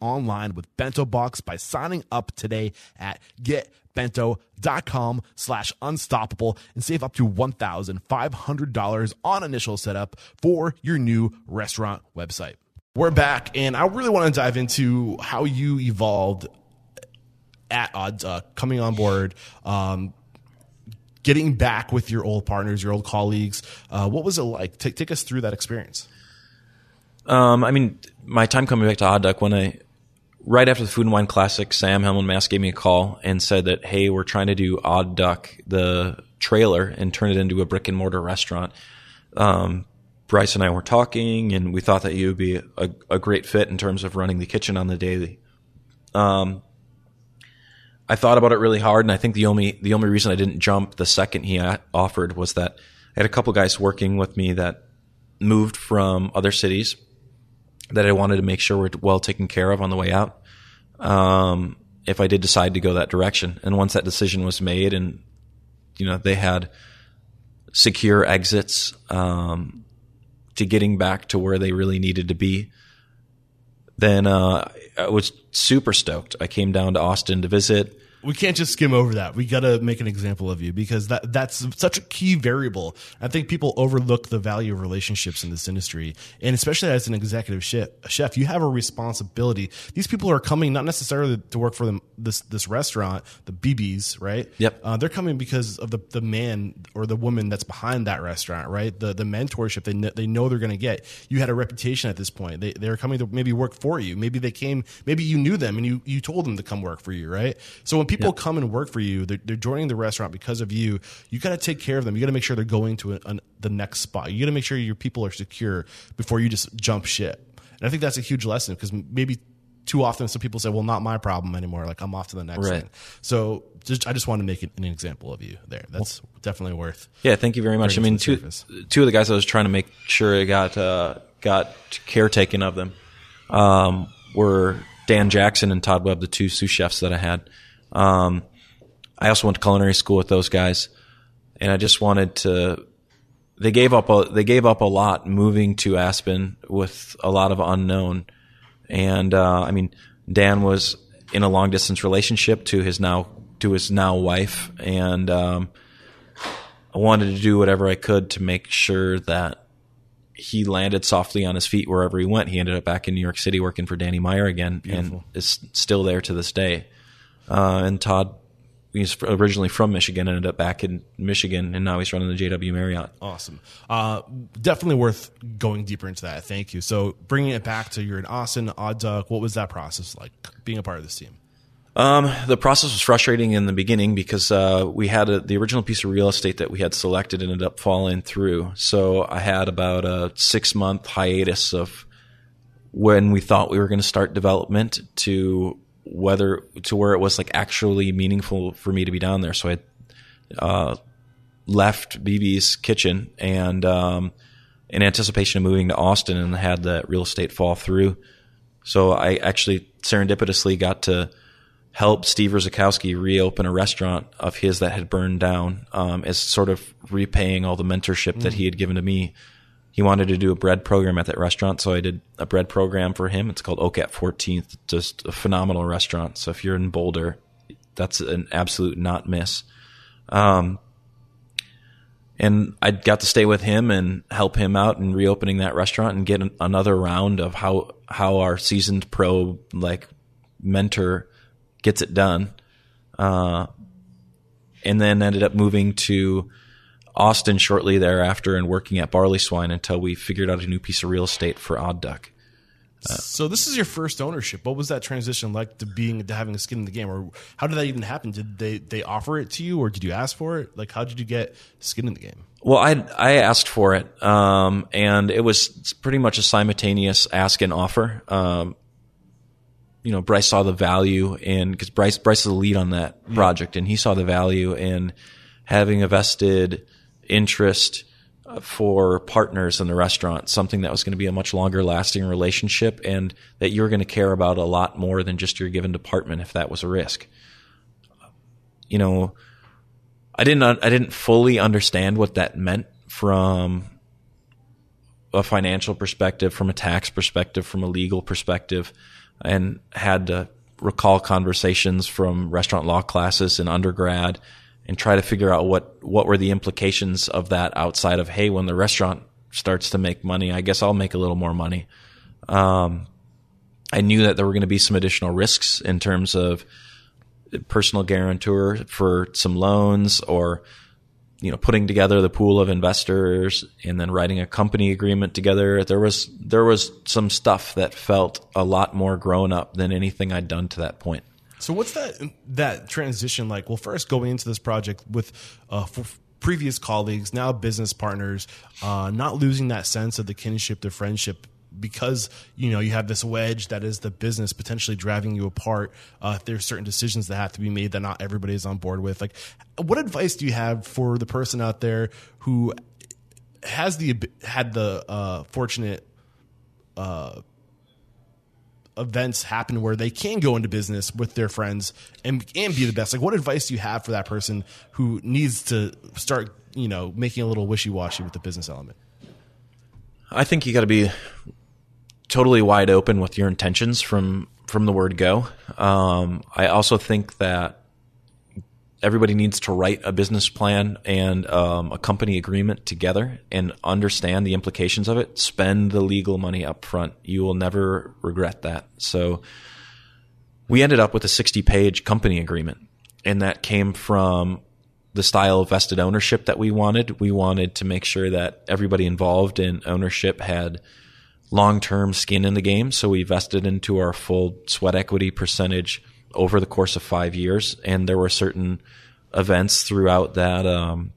online with bento box by signing up today at getbento.com slash unstoppable and save up to $1500 on initial setup for your new restaurant website we're back and i really want to dive into how you evolved at Odd Duck, coming on board, um, getting back with your old partners, your old colleagues. Uh, what was it like? Take us through that experience. Um, I mean, my time coming back to Odd Duck when I, right after the Food and Wine Classic, Sam Hellman Mass gave me a call and said that, hey, we're trying to do Odd Duck, the trailer, and turn it into a brick and mortar restaurant. Um, Bryce and I were talking, and we thought that you would be a, a great fit in terms of running the kitchen on the daily. Um, I thought about it really hard, and I think the only the only reason I didn't jump the second he a- offered was that I had a couple guys working with me that moved from other cities that I wanted to make sure were well taken care of on the way out. Um, if I did decide to go that direction, and once that decision was made, and you know they had secure exits um, to getting back to where they really needed to be, then uh, I was super stoked. I came down to Austin to visit. We can't just skim over that. We got to make an example of you because that that's such a key variable. I think people overlook the value of relationships in this industry, and especially as an executive chef, chef, you have a responsibility. These people are coming not necessarily to work for them this this restaurant, the BBs, right? Yep. Uh, they're coming because of the the man or the woman that's behind that restaurant, right? The the mentorship they kn- they know they're going to get. You had a reputation at this point. They they're coming to maybe work for you. Maybe they came. Maybe you knew them and you you told them to come work for you, right? So when people come and work for you, they're, they're joining the restaurant because of you. You got to take care of them. You got to make sure they're going to an the next spot. You got to make sure your people are secure before you just jump ship. And I think that's a huge lesson because maybe too often some people say, "Well, not my problem anymore. Like I'm off to the next Right. thing." So just, I just want to make it an example of you there. That's definitely worth. Yeah, thank you very much. I mean, two surface. two of the guys I was trying to make sure I got uh, got caretaken of them um, were Dan Jackson and Todd Webb, the two sous chefs that I had. Um, I also went to culinary school with those guys, and I just wanted to. They gave up a they gave up a lot moving to Aspen with a lot of unknown, and uh, I mean Dan was in a long distance relationship to his now to his now wife, and um, I wanted to do whatever I could to make sure that he landed softly on his feet wherever he went. He ended up back in New York City working for Danny Meyer again, and is still there to this day. Uh, and Todd, he's originally from Michigan, ended up back in Michigan, and now he's running the JW Marriott. Awesome. Uh, definitely worth going deeper into that. Thank you. So bringing it back to you're in Austin, Odd Duck. What was that process like being a part of this team? Um, the process was frustrating in the beginning because uh, we had a, the original piece of real estate that we had selected ended up falling through. So I had about a six month hiatus of when we thought we were going to start development to whether to where it was like actually meaningful for me to be down there. So I uh, left BB's kitchen and um, in anticipation of moving to Austin and had the real estate fall through. So I actually serendipitously got to help Steve Redzikowski reopen a restaurant of his that had burned down um, as sort of repaying all the mentorship that he had given to me. He wanted to do a bread program at that restaurant, so I did a bread program for him. It's called Oak at 14th, just a phenomenal restaurant. So if you're in Boulder, that's an absolute not miss. Um, and I got to stay with him and help him out in reopening that restaurant and get an, another round of how how our seasoned pro like mentor gets it done. Uh, and then ended up moving to Austin shortly thereafter and working at Barley Swine until we figured out a new piece of real estate for Odd Duck. so this is your first ownership. What was that transition like to being to having a skin in the game, or how did that even happen? Did they they offer it to you, or did you ask for it? Like, how did you get skin in the game? Well, I I asked for it, um, and it was pretty much a simultaneous ask and offer. Um, you know, Bryce saw the value in because Bryce Bryce is the lead on that project, and he saw the value in having a vested interest uh, for partners in the restaurant, something that was going to be a much longer lasting relationship, and that you're going to care about a lot more than just your given department if that was a risk. You know, I didn't I didn't fully understand what that meant from a financial perspective, from a tax perspective, from a legal perspective, and had to recall conversations from restaurant law classes in undergrad and try to figure out what what were the implications of that outside of hey, when the restaurant starts to make money, I guess I'll make a little more money. Um, I knew that there were going to be some additional risks in terms of personal guarantor for some loans or you know putting together the pool of investors and then writing a company agreement together there was there was some stuff that felt a lot more grown up than anything I'd done to that point So what's that that transition like? Well, first going into this project with uh, previous colleagues, now business partners, uh, not losing that sense of the kinship, the friendship, because you know you have this wedge that is the business potentially driving you apart. Uh, there's certain decisions that have to be made that not everybody is on board with. Like, what advice do you have for the person out there who has the had the uh, fortunate events happen where they can go into business with their friends and and be the best. Like, what advice do you have for that person who needs to start, you know, making a little wishy washy with the business element? I think you got to be totally wide open with your intentions from from the word go. Um, I also think that everybody needs to write a business plan and um, a company agreement together and understand the implications of it. Spend the legal money up front. You will never regret that. So we ended up with a 60 page company agreement and that came from the style of vested ownership that we wanted. We wanted to make sure that everybody involved in ownership had long term skin in the game. So we vested into our full sweat equity percentage over the course of five years. And there were certain events throughout that, um,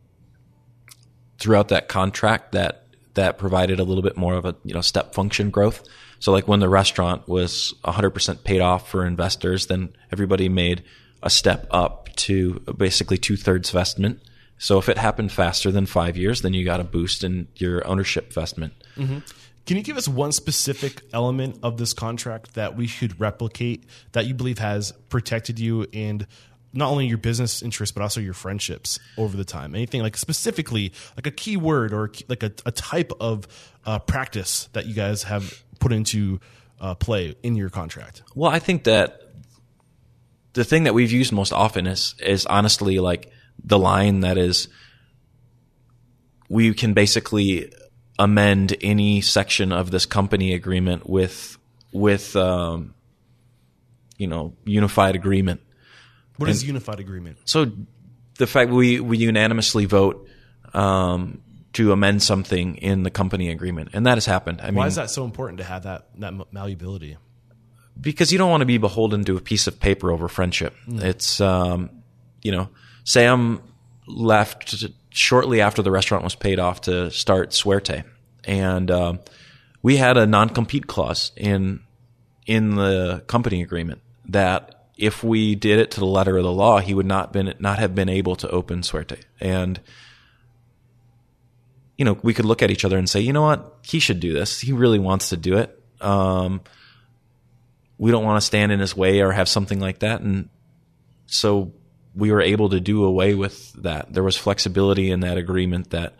throughout that contract that, that provided a little bit more of a, you know, step function growth. So like when the restaurant was 100% paid off for investors, then everybody made a step up to basically two thirds vestment. So if it happened faster than five years, then you got a boost in your ownership vestment. Can you give us one specific element of this contract that we should replicate that you believe has protected you and not only your business interests but also your friendships over the time? Anything like specifically like a key word or like a, a type of uh, practice that you guys have put into uh, play in your contract? Well, I think that the thing that we've used most often is is honestly like the line that is we can basically amend any section of this company agreement with with um, you know unified agreement. What is unified agreement? So the fact we we unanimously vote um, to amend something in the company agreement, and that has happened. I mean, Why is that so important to have that that malleability? because you don't want to be beholden to a piece of paper over friendship. It's, um, you know, Sam left shortly after the restaurant was paid off to start Suerte, and um, we had a non-compete clause in in the company agreement that if we did it to the letter of the law, he would not been not have been able to open Suerte, and you know, we could look at each other and say, you know what, he should do this. He really wants to do it. Um, we don't want to stand in his way or have something like that. And so we were able to do away with that. There was flexibility in that agreement that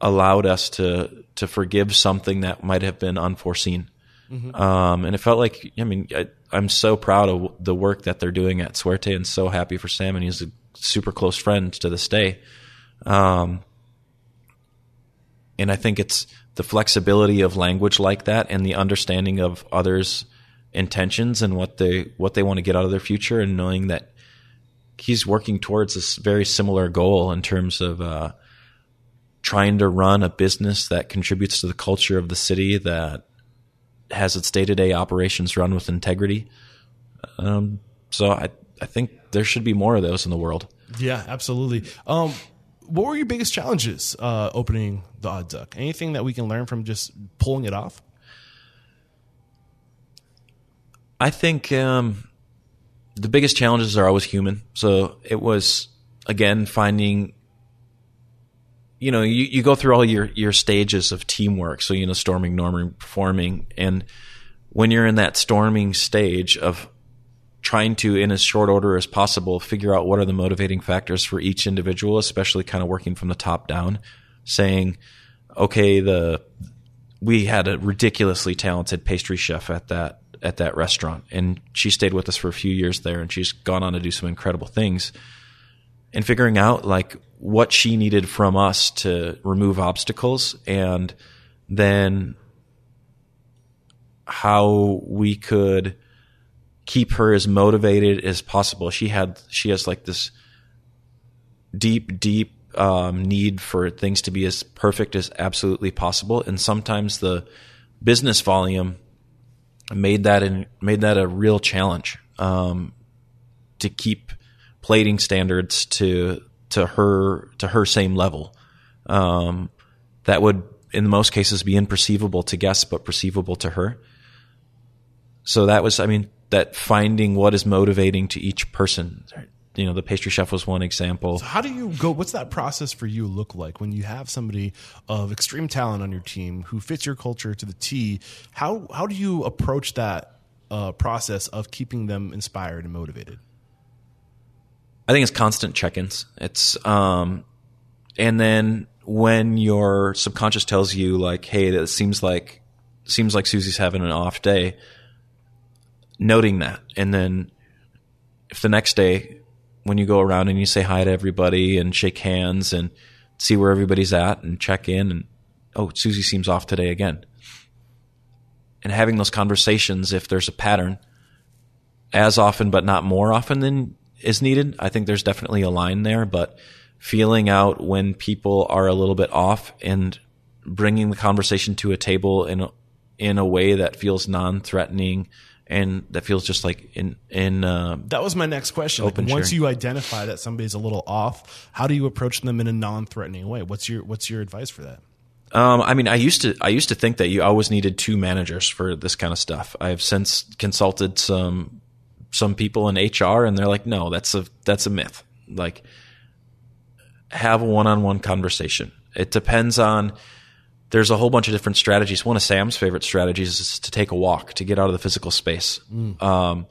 allowed us to to forgive something that might have been unforeseen. Um, and it felt like, I mean, I, I'm so proud of the work that they're doing at Suerte and so happy for Sam. And he's a super close friend to this day. Um, and I think it's the flexibility of language like that and the understanding of others' intentions and what they, what they want to get out of their future and knowing that he's working towards this very similar goal in terms of, uh, trying to run a business that contributes to the culture of the city that has its day to day operations run with integrity. Um, so I I think there should be more of those in the world. Yeah, absolutely. Um, what were your biggest challenges uh, opening the Odd Duck? Anything that we can learn from just pulling it off? I think um, the biggest challenges are always human. So it was again finding you know, you, you go through all your, your stages of teamwork. So, you know, storming, norming, performing. And when you're in that storming stage of trying to, in as short order as possible, figure out what are the motivating factors for each individual, especially kind of working from the top down, saying, okay, the, we had a ridiculously talented pastry chef at that, at that restaurant. And she stayed with us for a few years there and she's gone on to do some incredible things. And figuring out like what she needed from us to remove obstacles and then how we could keep her as motivated as possible. She had she has like this deep, deep um, need for things to be as perfect as absolutely possible, and sometimes the business volume made that in, made that a real challenge um, to keep plating standards to to her to her same level. Um, that would in most cases be imperceivable to guests, but perceivable to her. So that was, I mean, that finding what is motivating to each person. You know, the pastry chef was one example. So how do you go? What's that process for you look like when you have somebody of extreme talent on your team who fits your culture to the T? How how do you approach that uh, process of keeping them inspired and motivated? I think it's constant check-ins. It's um, and then when your subconscious tells you like, "Hey, that seems like seems like Susie's having an off day," noting that, and then if the next day when you go around and you say hi to everybody and shake hands and see where everybody's at and check in and oh, Susie seems off today again. And having those conversations, if there's a pattern, as often but not more often than is needed. I think there's definitely a line there, but feeling out when people are a little bit off and bringing the conversation to a table in a, in a way that feels non-threatening and that feels just like in in uh, That was my next question. Like, once sharing. you identify that somebody's a little off, how do you approach them in a non-threatening way? What's your what's your advice for that? Um, I mean, I used to I used to think that you always needed two managers for this kind of stuff. I've since consulted some some people in HR, and they're like, no, that's a that's a myth. Like, have a one on one conversation. It depends on. There's a whole bunch of different strategies. One of Sam's favorite strategies is to take a walk to get out of the physical space. Um,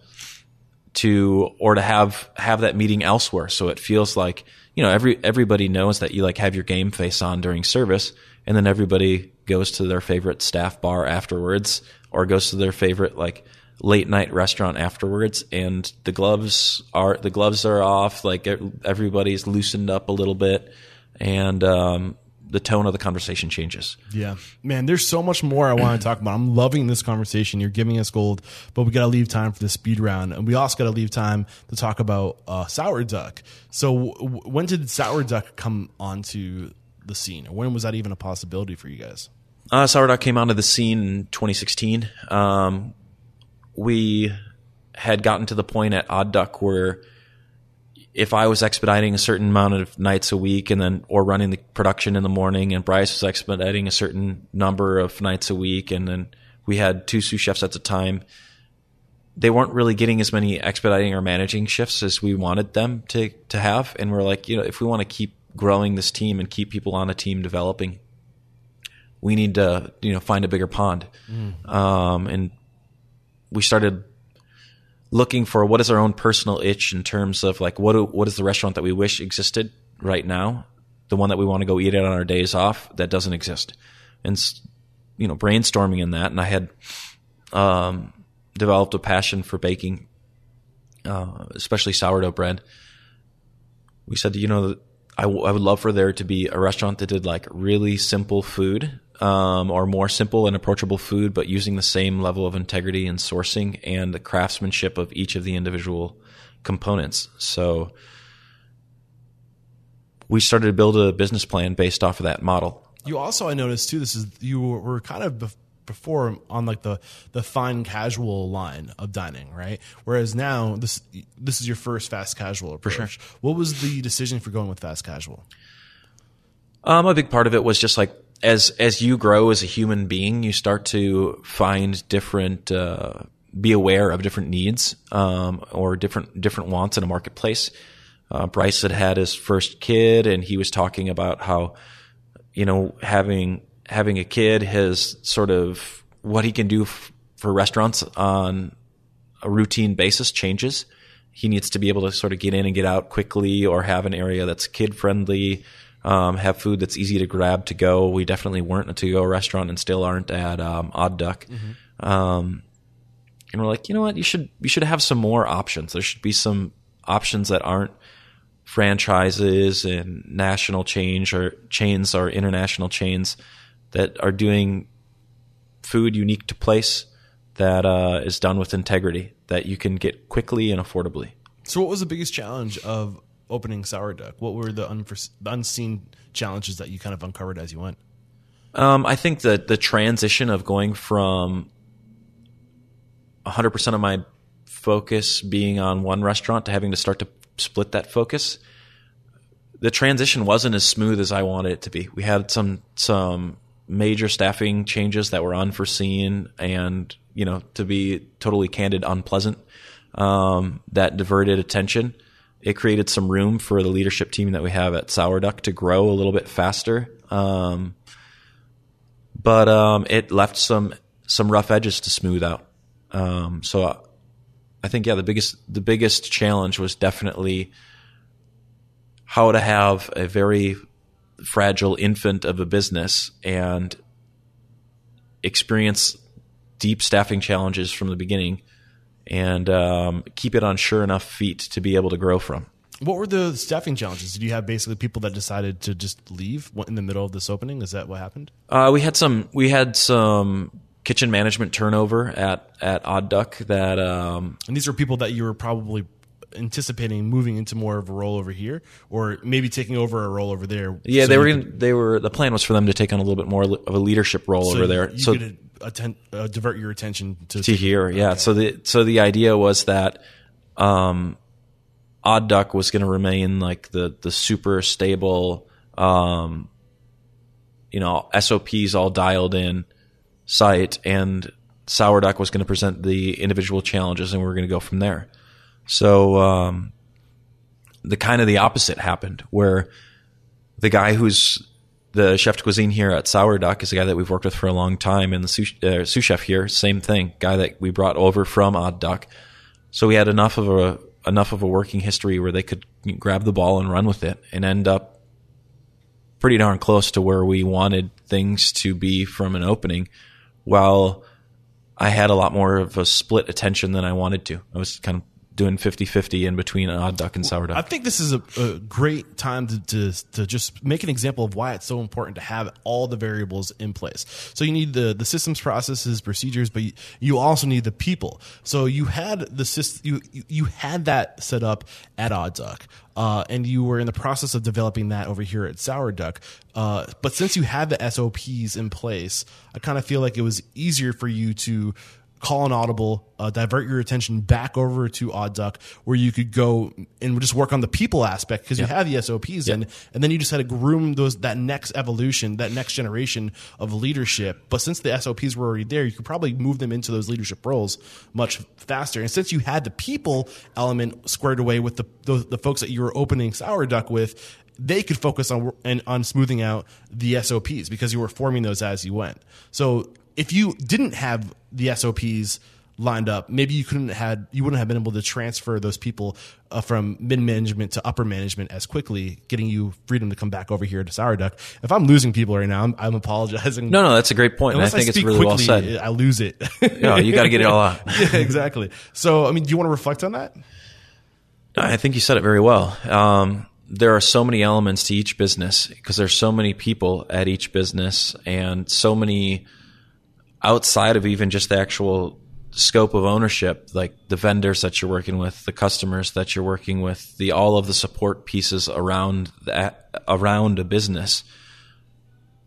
to or to have have that meeting elsewhere so it feels like you know every everybody knows that you like have your game face on during service and then everybody goes to their favorite staff bar afterwards or goes to their favorite like late night restaurant afterwards and the gloves are the gloves are off like everybody's loosened up a little bit and um, the tone of the conversation changes Yeah, man. There's so much more I want to talk about. I'm loving this conversation. You're giving us gold, but we got to leave time for the speed round, and we also got to leave time to talk about uh, sour duck. So, w- when did sour duck come onto the scene, or when was that even a possibility for you guys? Uh, Duck came onto the scene in 2016. Um, we had gotten to the point at Odd Duck where if I was expediting a certain amount of nights a week and then, or running the production in the morning and Bryce was expediting a certain number of nights a week and then we had two sous chefs at the time, they weren't really getting as many expediting or managing shifts as we wanted them to, to have. And we're like, you know, if we want to keep growing this team and keep people on a team developing, we need to you know find a bigger pond um, and we started looking for what is our own personal itch in terms of like what do, what is the restaurant that we wish existed right now, the one that we want to go eat at on our days off that doesn't exist, and you know brainstorming in that, and I had um, developed a passion for baking, uh, especially sourdough bread. We said, you know, I, w- I would love for there to be a restaurant that did like really simple food um, or more simple and approachable food, but using the same level of integrity and sourcing and the craftsmanship of each of the individual components. So we started to build a business plan based off of that model. You also, I noticed too, this is you were kind of before on like the the fine casual line of dining, right? Whereas now this this is your first fast casual approach. Sure. What was the decision for going with fast casual? Um, a big part of it was just like as as you grow as a human being, you start to find different, uh, be aware of different needs um, or different different wants in a marketplace. Uh, Bryce had had his first kid, and he was talking about how, you know, having having a kid has sort of what he can do f- for restaurants on a routine basis changes. He needs to be able to sort of get in and get out quickly, or have an area that's kid friendly um, have food that's easy to grab to go. We definitely weren't a to go restaurant and still aren't at um, Odd Duck. Mm-hmm. Um, and we're like, you know what? You should you should have some more options. There should be some options that aren't franchises and national change or chains or international chains that are doing food unique to place that uh, is done with integrity that you can get quickly and affordably. So, what was the biggest challenge of opening Sour Duck? What were the, the unseen challenges that you kind of uncovered as you went? Um, I think that the transition of going from 100% of my focus being on one restaurant to having to start to split that focus, the transition wasn't as smooth as I wanted it to be. We had some some major staffing changes that were unforeseen and, you know, to be totally candid, unpleasant. Um, that diverted attention it created some room for the leadership team that we have at Sour Duck to grow a little bit faster. Um, but um, it left some some rough edges to smooth out. Um, so I think yeah, the biggest the biggest challenge was definitely how to have a very fragile infant of a business and experience deep staffing challenges from the beginning and um, keep it on sure enough feet to be able to grow from. What were the staffing challenges? Did you have basically people that decided to just leave in the middle of this opening? Is that what happened? Uh, we had some. We had some kitchen management turnover at at Odd Duck. That um, and these were people that you were probably anticipating moving into more of a role over here, or maybe taking over a role over there. Yeah, so they were. Could, they were. The plan was for them to take on a little bit more of a leadership role so over there. so atten- uh, divert your attention to to here. Yeah. Okay. So the so the idea was that um, Odd Duck was going to remain like the the super stable, um, you know, SOPs all dialed in site, and Sour Duck was going to present the individual challenges, and we are going to go from there. So um, the kind of the opposite happened, where the guy who's the chef de cuisine here at Sour Duck is a guy that we've worked with for a long time, and the sous, uh, sous chef here, same thing, guy that we brought over from Odd Duck. So we had enough of a enough of a working history where they could grab the ball and run with it and end up pretty darn close to where we wanted things to be from an opening. While I had a lot more of a split attention than I wanted to. I was kind of doing 50-50 in between odd duck and sour duck. I think this is a, a great time to, to, to just make an example of why it's so important to have all the variables in place. So you need the the systems, processes, procedures, but you, you also need the people. So you had the system, you you had that set up at Odd Duck. Uh, and you were in the process of developing that over here at Sour Duck. Uh, but since you had the SOPs in place, I kind of feel like it was easier for you to call an audible, uh, divert your attention back over to Odd Duck, where you could go and just work on the people aspect because you have the SOPs and and then you just had to groom those that next evolution, that next generation of leadership. But since the SOPs were already there, you could probably move them into those leadership roles much faster. And since you had the people element squared away with the the, the folks that you were opening Sour Duck with, they could focus on and on smoothing out the SOPs because you were forming those as you went. So if you didn't have the SOPs lined up, maybe you couldn't had you wouldn't have been able to transfer those people uh, from mid management to upper management as quickly, getting you freedom to come back over here to Sour Duck. If I'm losing people right now, I'm, I'm apologizing. No, no, that's a great point. And I think it's speak really well said. I lose it. No, you got to get it all out. yeah, exactly. So, I mean, do you want to reflect on that? I think you said it very well. Um, there are so many elements to each business because there's so many people at each business and so many outside of even just the actual scope of ownership, like the vendors that you're working with, the customers that you're working with, the all of the support pieces around that around a business.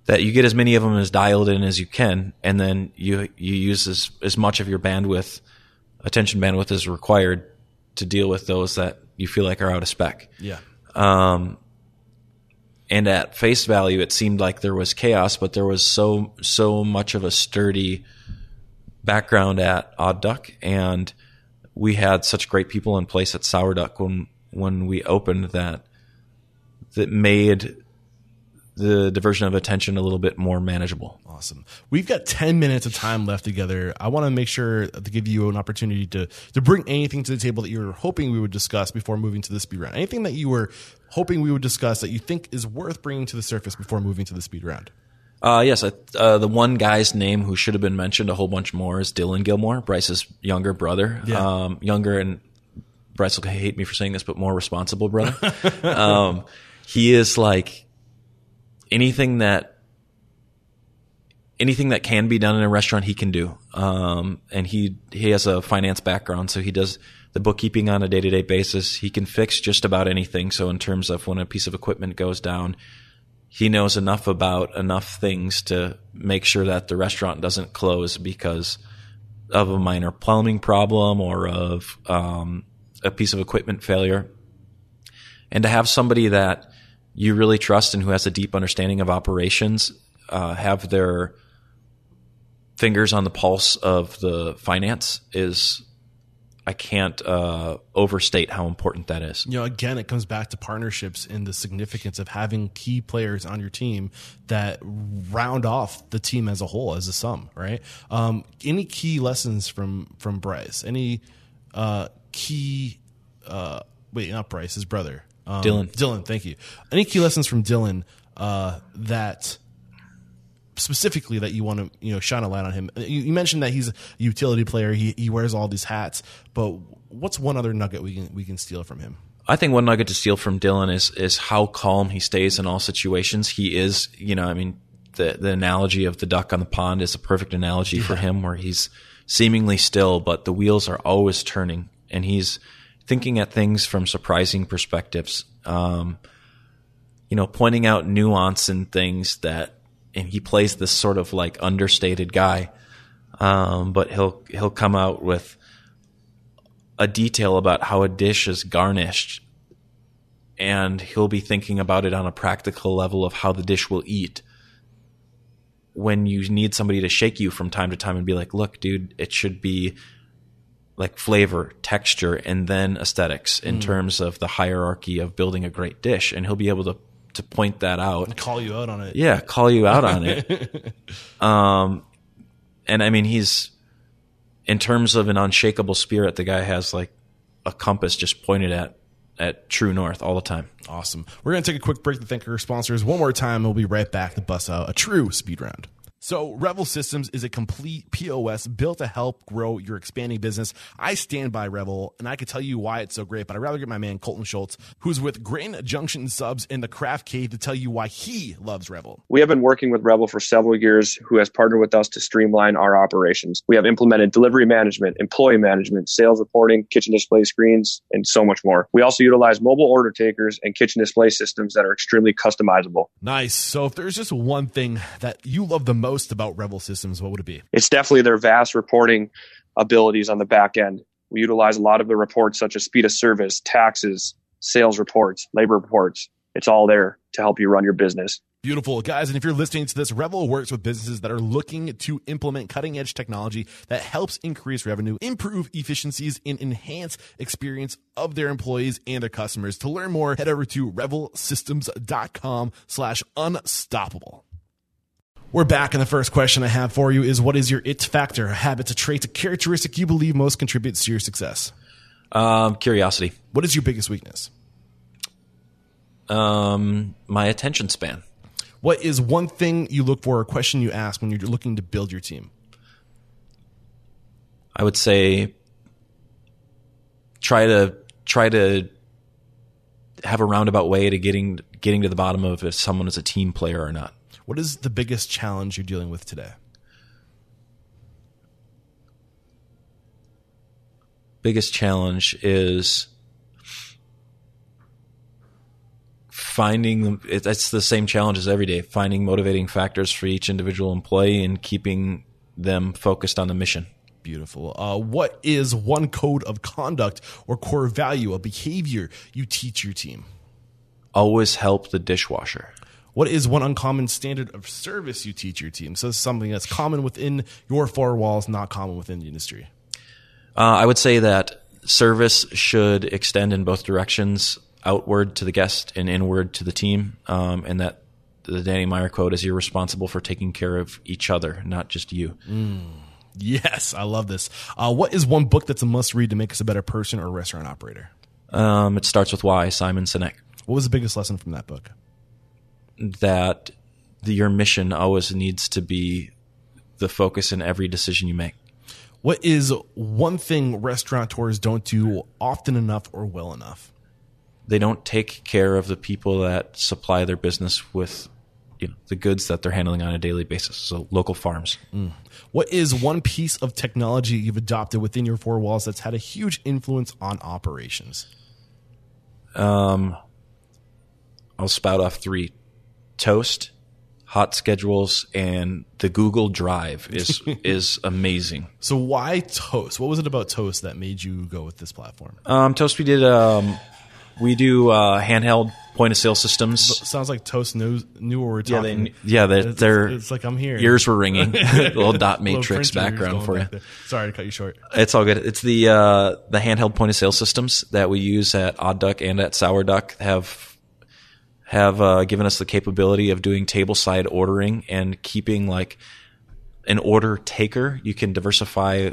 That you get as many of them as dialed in as you can, and then you you use as as much of your bandwidth, attention bandwidth as required to deal with those that you feel like are out of spec. Yeah. Um, and at face value, it seemed like there was chaos, but there was so so much of a sturdy background at Odd Duck, and we had such great people in place at Sour Duck when when we opened that that made the diversion of attention a little bit more manageable. Awesome. We've got 10 minutes of time left together. I want to make sure to give you an opportunity to, to bring anything to the table that you were hoping we would discuss before moving to the speed round. Anything that you were hoping we would discuss that you think is worth bringing to the surface before moving to the speed round. Uh, yes, uh, the one guy's name who should have been mentioned a whole bunch more is Dylan Gilmore, Bryce's younger brother. Yeah. Um, younger and Bryce will hate me for saying this, but more responsible brother. um, he is like anything that anything that can be done in a restaurant he can do. Um, and he he has a finance background, so he does the bookkeeping on a day to day basis. He can fix just about anything. So in terms of when a piece of equipment goes down, he knows enough about enough things to make sure that the restaurant doesn't close because of a minor plumbing problem or of um, a piece of equipment failure. And to have somebody that you really trust and who has a deep understanding of operations uh, have their fingers on the pulse of the finance is I can't uh, overstate how important that is. You know, again, it comes back to partnerships and the significance of having key players on your team that round off the team as a whole, as a sum, right? Um, any key lessons from from Bryce? Any uh, key? Uh, wait, not Bryce, his brother, um, Dylan. Dylan, thank you. Any key lessons from Dylan uh, that specifically that you want to you know shine a light on him? You, you mentioned that he's a utility player. He he wears all these hats, but what's one other nugget we can we can steal from him? I think one nugget to steal from Dylan is is how calm he stays in all situations. He is, you know, I mean, the the analogy of the duck on the pond is a perfect analogy for him, where he's seemingly still, but the wheels are always turning, and he's thinking at things from surprising perspectives. Um, you know, pointing out nuance in things that, and he plays this sort of like understated guy, um, but he'll he'll come out with a detail about how a dish is garnished and he'll be thinking about it on a practical level of how the dish will eat when you need somebody to shake you from time to time and be like look dude it should be like flavor texture and then aesthetics in terms of the hierarchy of building a great dish and he'll be able to to point that out and Call you out on it. yeah, call you out on it. um, and I mean, he's in terms of an unshakable spirit. The guy has like a compass just pointed at at true north all the time. Awesome. We're going to take a quick break to thank our sponsors one more time. We'll be right back to bust out a true speed round. So, Revel Systems is a complete POS built to help grow your expanding business. I stand by Revel, and I can tell you why it's so great, but I'd rather get my man Colton Schultz, who's with Grand Junction Subs in the Craft Cave, to tell you why he loves Revel. We have been working with Revel for several years, who has partnered with us to streamline our operations. We have implemented delivery management, employee management, sales reporting, kitchen display screens, and so much more. We also utilize mobile order takers and kitchen display systems that are extremely customizable. Nice. So, if there's just one thing that you love the most about Revel Systems, what would it be? It's definitely their vast reporting abilities on the back end. We utilize a lot of the reports such as speed of service, taxes, sales reports, labor reports. It's all there to help you run your business. Beautiful, guys. And if you're listening to this, Revel works with businesses that are looking to implement cutting edge technology that helps increase revenue, improve efficiencies, and enhance experience of their employees and their customers. To learn more, head over to revelsystems.com slash unstoppable. We're back, and the first question I have for you is: What is your it factor? A habit, a trait, a characteristic you believe most contributes to your success? Um, curiosity. What is your biggest weakness? Um, my attention span. What is one thing you look for, or a question you ask when you're looking to build your team? I would say try to try to have a roundabout way to getting getting to the bottom of if someone is a team player or not. What is the biggest challenge you're dealing with today? Biggest challenge is finding it's the same challenge as every day finding motivating factors for each individual employee and keeping them focused on the mission Beautiful. Uh, what is one code of conduct or core value, a behavior you teach your team? always help the dishwasher What is one uncommon standard of service you teach your team? So this is something that's common within your four walls, not common within the industry. uh, i would say that service should extend in both directions outward to the guest and inward to the team um, and that the danny meyer quote is you're responsible for taking care of each other not just you Yes, I love this. Uh, what is one book that's a must read to make us a better person or restaurant operator? um, it starts with why simon sinek What was the biggest lesson from that book? That the, your mission always needs to be the focus in every decision you make. What is one thing restaurateurs don't do often enough or well enough? They don't take care of the people that supply their business with you know, the goods that they're handling on a daily basis. So local farms. What is one piece of technology you've adopted within your four walls that's had a huge influence on operations? Um, I'll spout off three: Toast, Hot Schedules, and the Google Drive is is amazing. So why Toast? What was it about Toast that made you go with this platform? Um, Toast, we did um, we do uh, handheld point of sale systems. Sounds like Toast knows knew what we we're Yeah, they, yeah, they're, it's, they're it's like I'm here. ears were ringing. little dot matrix printer background for you. there. Sorry to cut you short. It's all good. It's the uh, the handheld point of sale systems that we use at Odd Duck and at Sour Duck have have uh, given us the capability of doing table side ordering and keeping like an order taker. You can diversify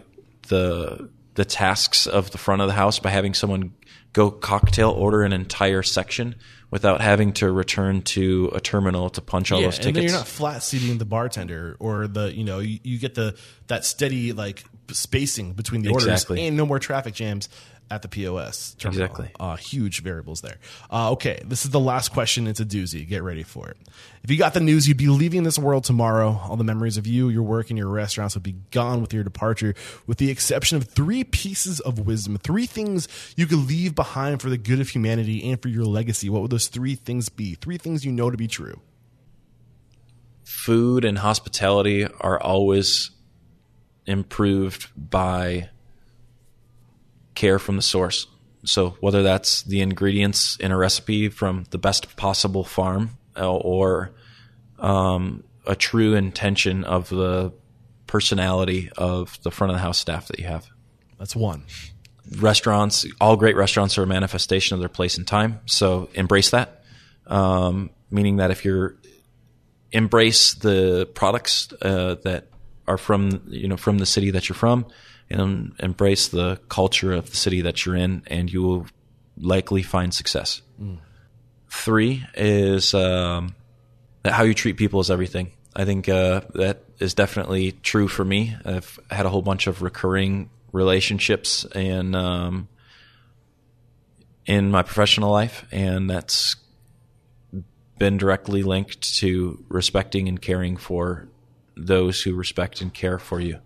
the the tasks of the front of the house by having someone go cocktail order an entire section without having to return to a terminal to punch all yeah, those and then you're not flat seating the bartender or the you know you, you get the that steady like spacing between the orders Exactly. and no more traffic jams at the POS terminal. Exactly. Uh, huge variables there. Uh, okay, this is the last question. It's a doozy. Get ready for it. If you got the news, you'd be leaving this world tomorrow. All the memories of you, your work, and your restaurants would be gone with your departure, with the exception of three pieces of wisdom, three things you could leave behind for the good of humanity and for your legacy. What would those three things be? Three things you know to be true. food and hospitality are always improved by care from the source. So whether that's the ingredients in a recipe from the best possible farm uh, or um, a true intention of the personality of the front of the house staff that you have. That's one. Restaurants, all great restaurants are a manifestation of their place and time. So embrace that. Um, meaning that if you're embrace the products uh, that are from you know from the city that you're from, and embrace the culture of the city that you're in, and you will likely find success. Three is um, that how you treat people is everything. I think uh, that is definitely true for me. I've had a whole bunch of recurring relationships and um, in my professional life, and that's been directly linked to respecting and caring for those who respect and care for you.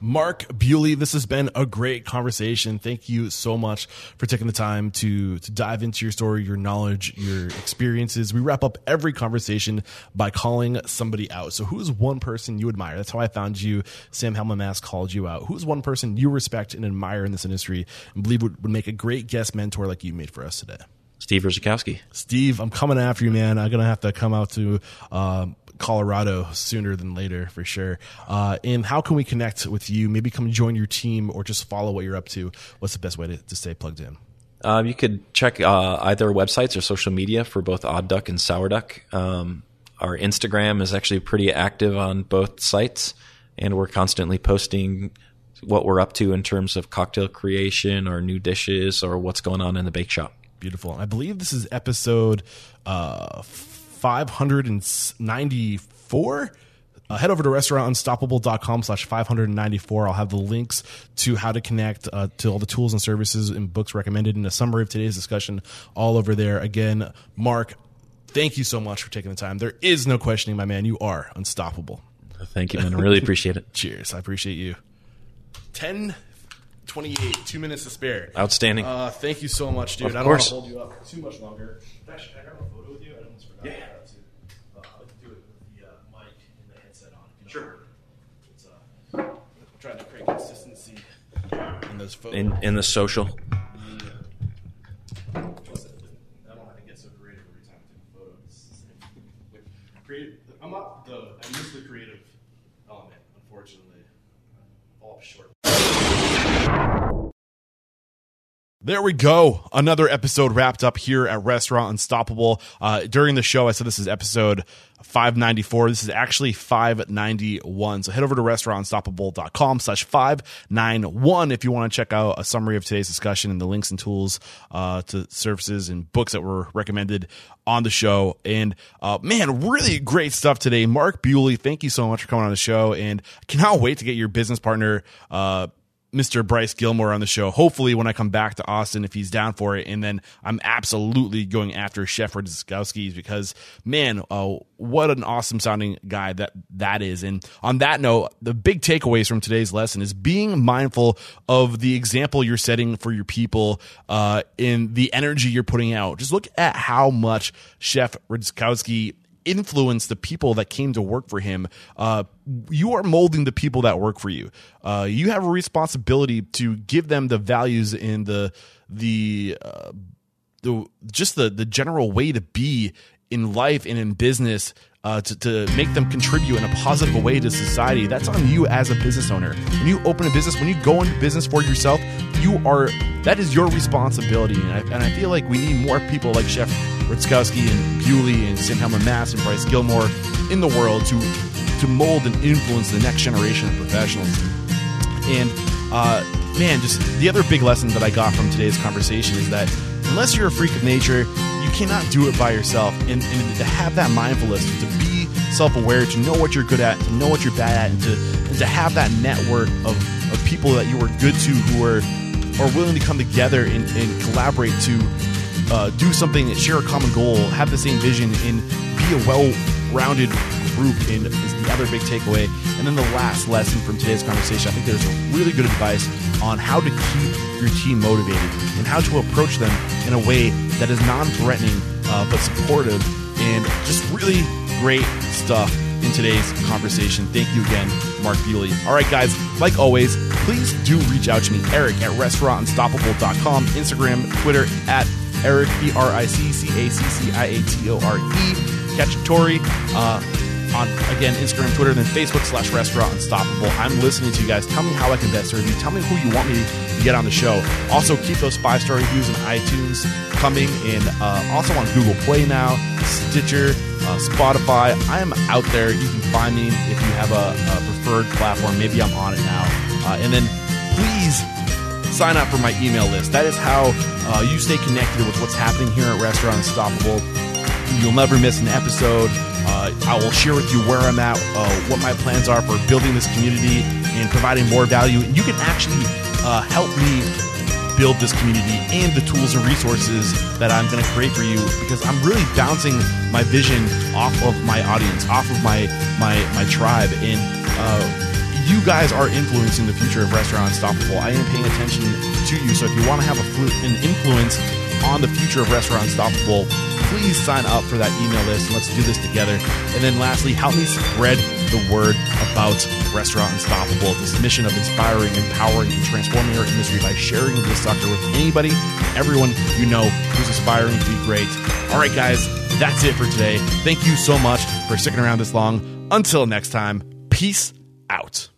Mark Buley, this has been a great conversation. Thank you so much for taking the time to to dive into your story, your knowledge, your experiences. We wrap up every conversation by calling somebody out. So, who's one person you admire? That's how I found you. Sam Helmamask called you out. Who's one person you respect and admire in this industry and believe would, would make a great guest mentor like you made for us today? Steve Redzikowski. Steve, I'm coming after you, man. I'm gonna have to come out to um, Colorado sooner than later for sure. Uh, and how can we connect with you? Maybe come join your team or just follow what you're up to. What's the best way to, to stay plugged in? Um, you could check uh, either websites or social media for both Odd Duck and Sour Duck. Um, our Instagram is actually pretty active on both sites, and we're constantly posting what we're up to in terms of cocktail creation or new dishes or what's going on in the bake shop. Beautiful. I believe this is episode uh, 594. Uh, head over to restaurantunstoppable.com slash 594. I'll have the links to how to connect uh, to all the tools and services and books recommended in a summary of today's discussion all over there. Again, Mark, thank you so much for taking the time. There is no questioning, my man. You are unstoppable. Thank you, man. I really appreciate it. Cheers. I appreciate you. 10 28, two minutes to spare. Outstanding. Uh, thank you so much, dude. Of I don't want to hold you up too much longer. Actually, I grab a photo with you? I almost forgot. Yeah. Uh, I like to do it with the uh, mic and the headset on. You know, Sure. It's, uh, I'm trying to create consistency in in the social. Plus, it- I don't have to get so creative every time I take a photo. It's the same. Like, creative, I'm not the, I miss the creative element, unfortunately. I fall short. There we go. Another episode wrapped up here at Restaurant Unstoppable. Uh, during the show, I said this is episode 594. This is actually 591. So head over to restaurantunstoppable.com slash 591 if you want to check out a summary of today's discussion and the links and tools uh, to services and books that were recommended on the show. And uh, man, really great stuff today. Mark Buley, thank you so much for coming on the show. And I cannot wait to get your business partner, uh, Mr. Bryce Gilmore on the show. Hopefully, when I come back to Austin, if he's down for it, and then I'm absolutely going after Chef Redzikowski's because man, uh, what an awesome sounding guy that that is. And on that note, the big takeaways from today's lesson is being mindful of the example you're setting for your people uh, in the energy you're putting out. Just look at how much Chef Redzikowski influence the people that came to work for him. Uh, you are molding the people that work for you. Uh, you have a responsibility to give them the values and the the uh, the just the the general way to be in life and in business uh, to, to make them contribute in a positive way to society. That's on you as a business owner. When you open a business, when you go into business for yourself, you are that is your responsibility. And I, and I feel like we need more people like Chef Redzikowski and Buley and St. Helmer Mass and Bryce Gilmore in the world to to mold and influence the next generation of professionals. And uh, man, just the other big lesson that I got from today's conversation is that unless you're a freak of nature, you cannot do it by yourself. And, and to have that mindfulness, to be self aware, to know what you're good at, to know what you're bad at, and to, and to have that network of, of people that you are good to who are, are willing to come together and, and collaborate to uh, do something, share a common goal, have the same vision, and be a well rounded group in is the other big takeaway. And then the last lesson from today's conversation, I think there's really good advice on how to keep your team motivated and how to approach them in a way that is non-threatening uh, but supportive and just really great stuff in today's conversation. Thank you again, Mark Buley. All right, guys, like always, please do reach out to me, Eric at restaurantunstoppable.com, Instagram, Twitter at Eric, E R I C C A C C I A T O R E, Cacciatore, uh, on again Instagram, Twitter, then Facebook slash Restaurant Unstoppable. I'm listening to you guys. Tell me how I can best serve you. Tell me who you want me to get on the show. Also, keep those five star reviews on iTunes coming, and uh, also on Google Play now, Stitcher, uh, Spotify. I am out there. You can find me if you have a, a preferred platform. Maybe I'm on it now. Uh, and then please sign up for my email list. That is how uh, you stay connected with what's happening here at Restaurant Unstoppable. You'll never miss an episode. Uh, I will share with you where I'm at, uh, what my plans are for building this community and providing more value. And you can actually uh, help me build this community and the tools and resources that I'm going to create for you because I'm really bouncing my vision off of my audience, off of my my my tribe, and uh, you guys are influencing the future of Restaurant Unstoppable. I am paying attention to you, so if you want to have a an influence on the future of Restaurant Unstoppable, please sign up for that email list and let's do this together. And then lastly, help me spread the word about Restaurant Unstoppable, this mission of inspiring, empowering, and transforming our industry by sharing this sector with anybody, everyone you know who's aspiring to be great. All right, guys, that's it for today. Thank you so much for sticking around this long. Until next time, peace out.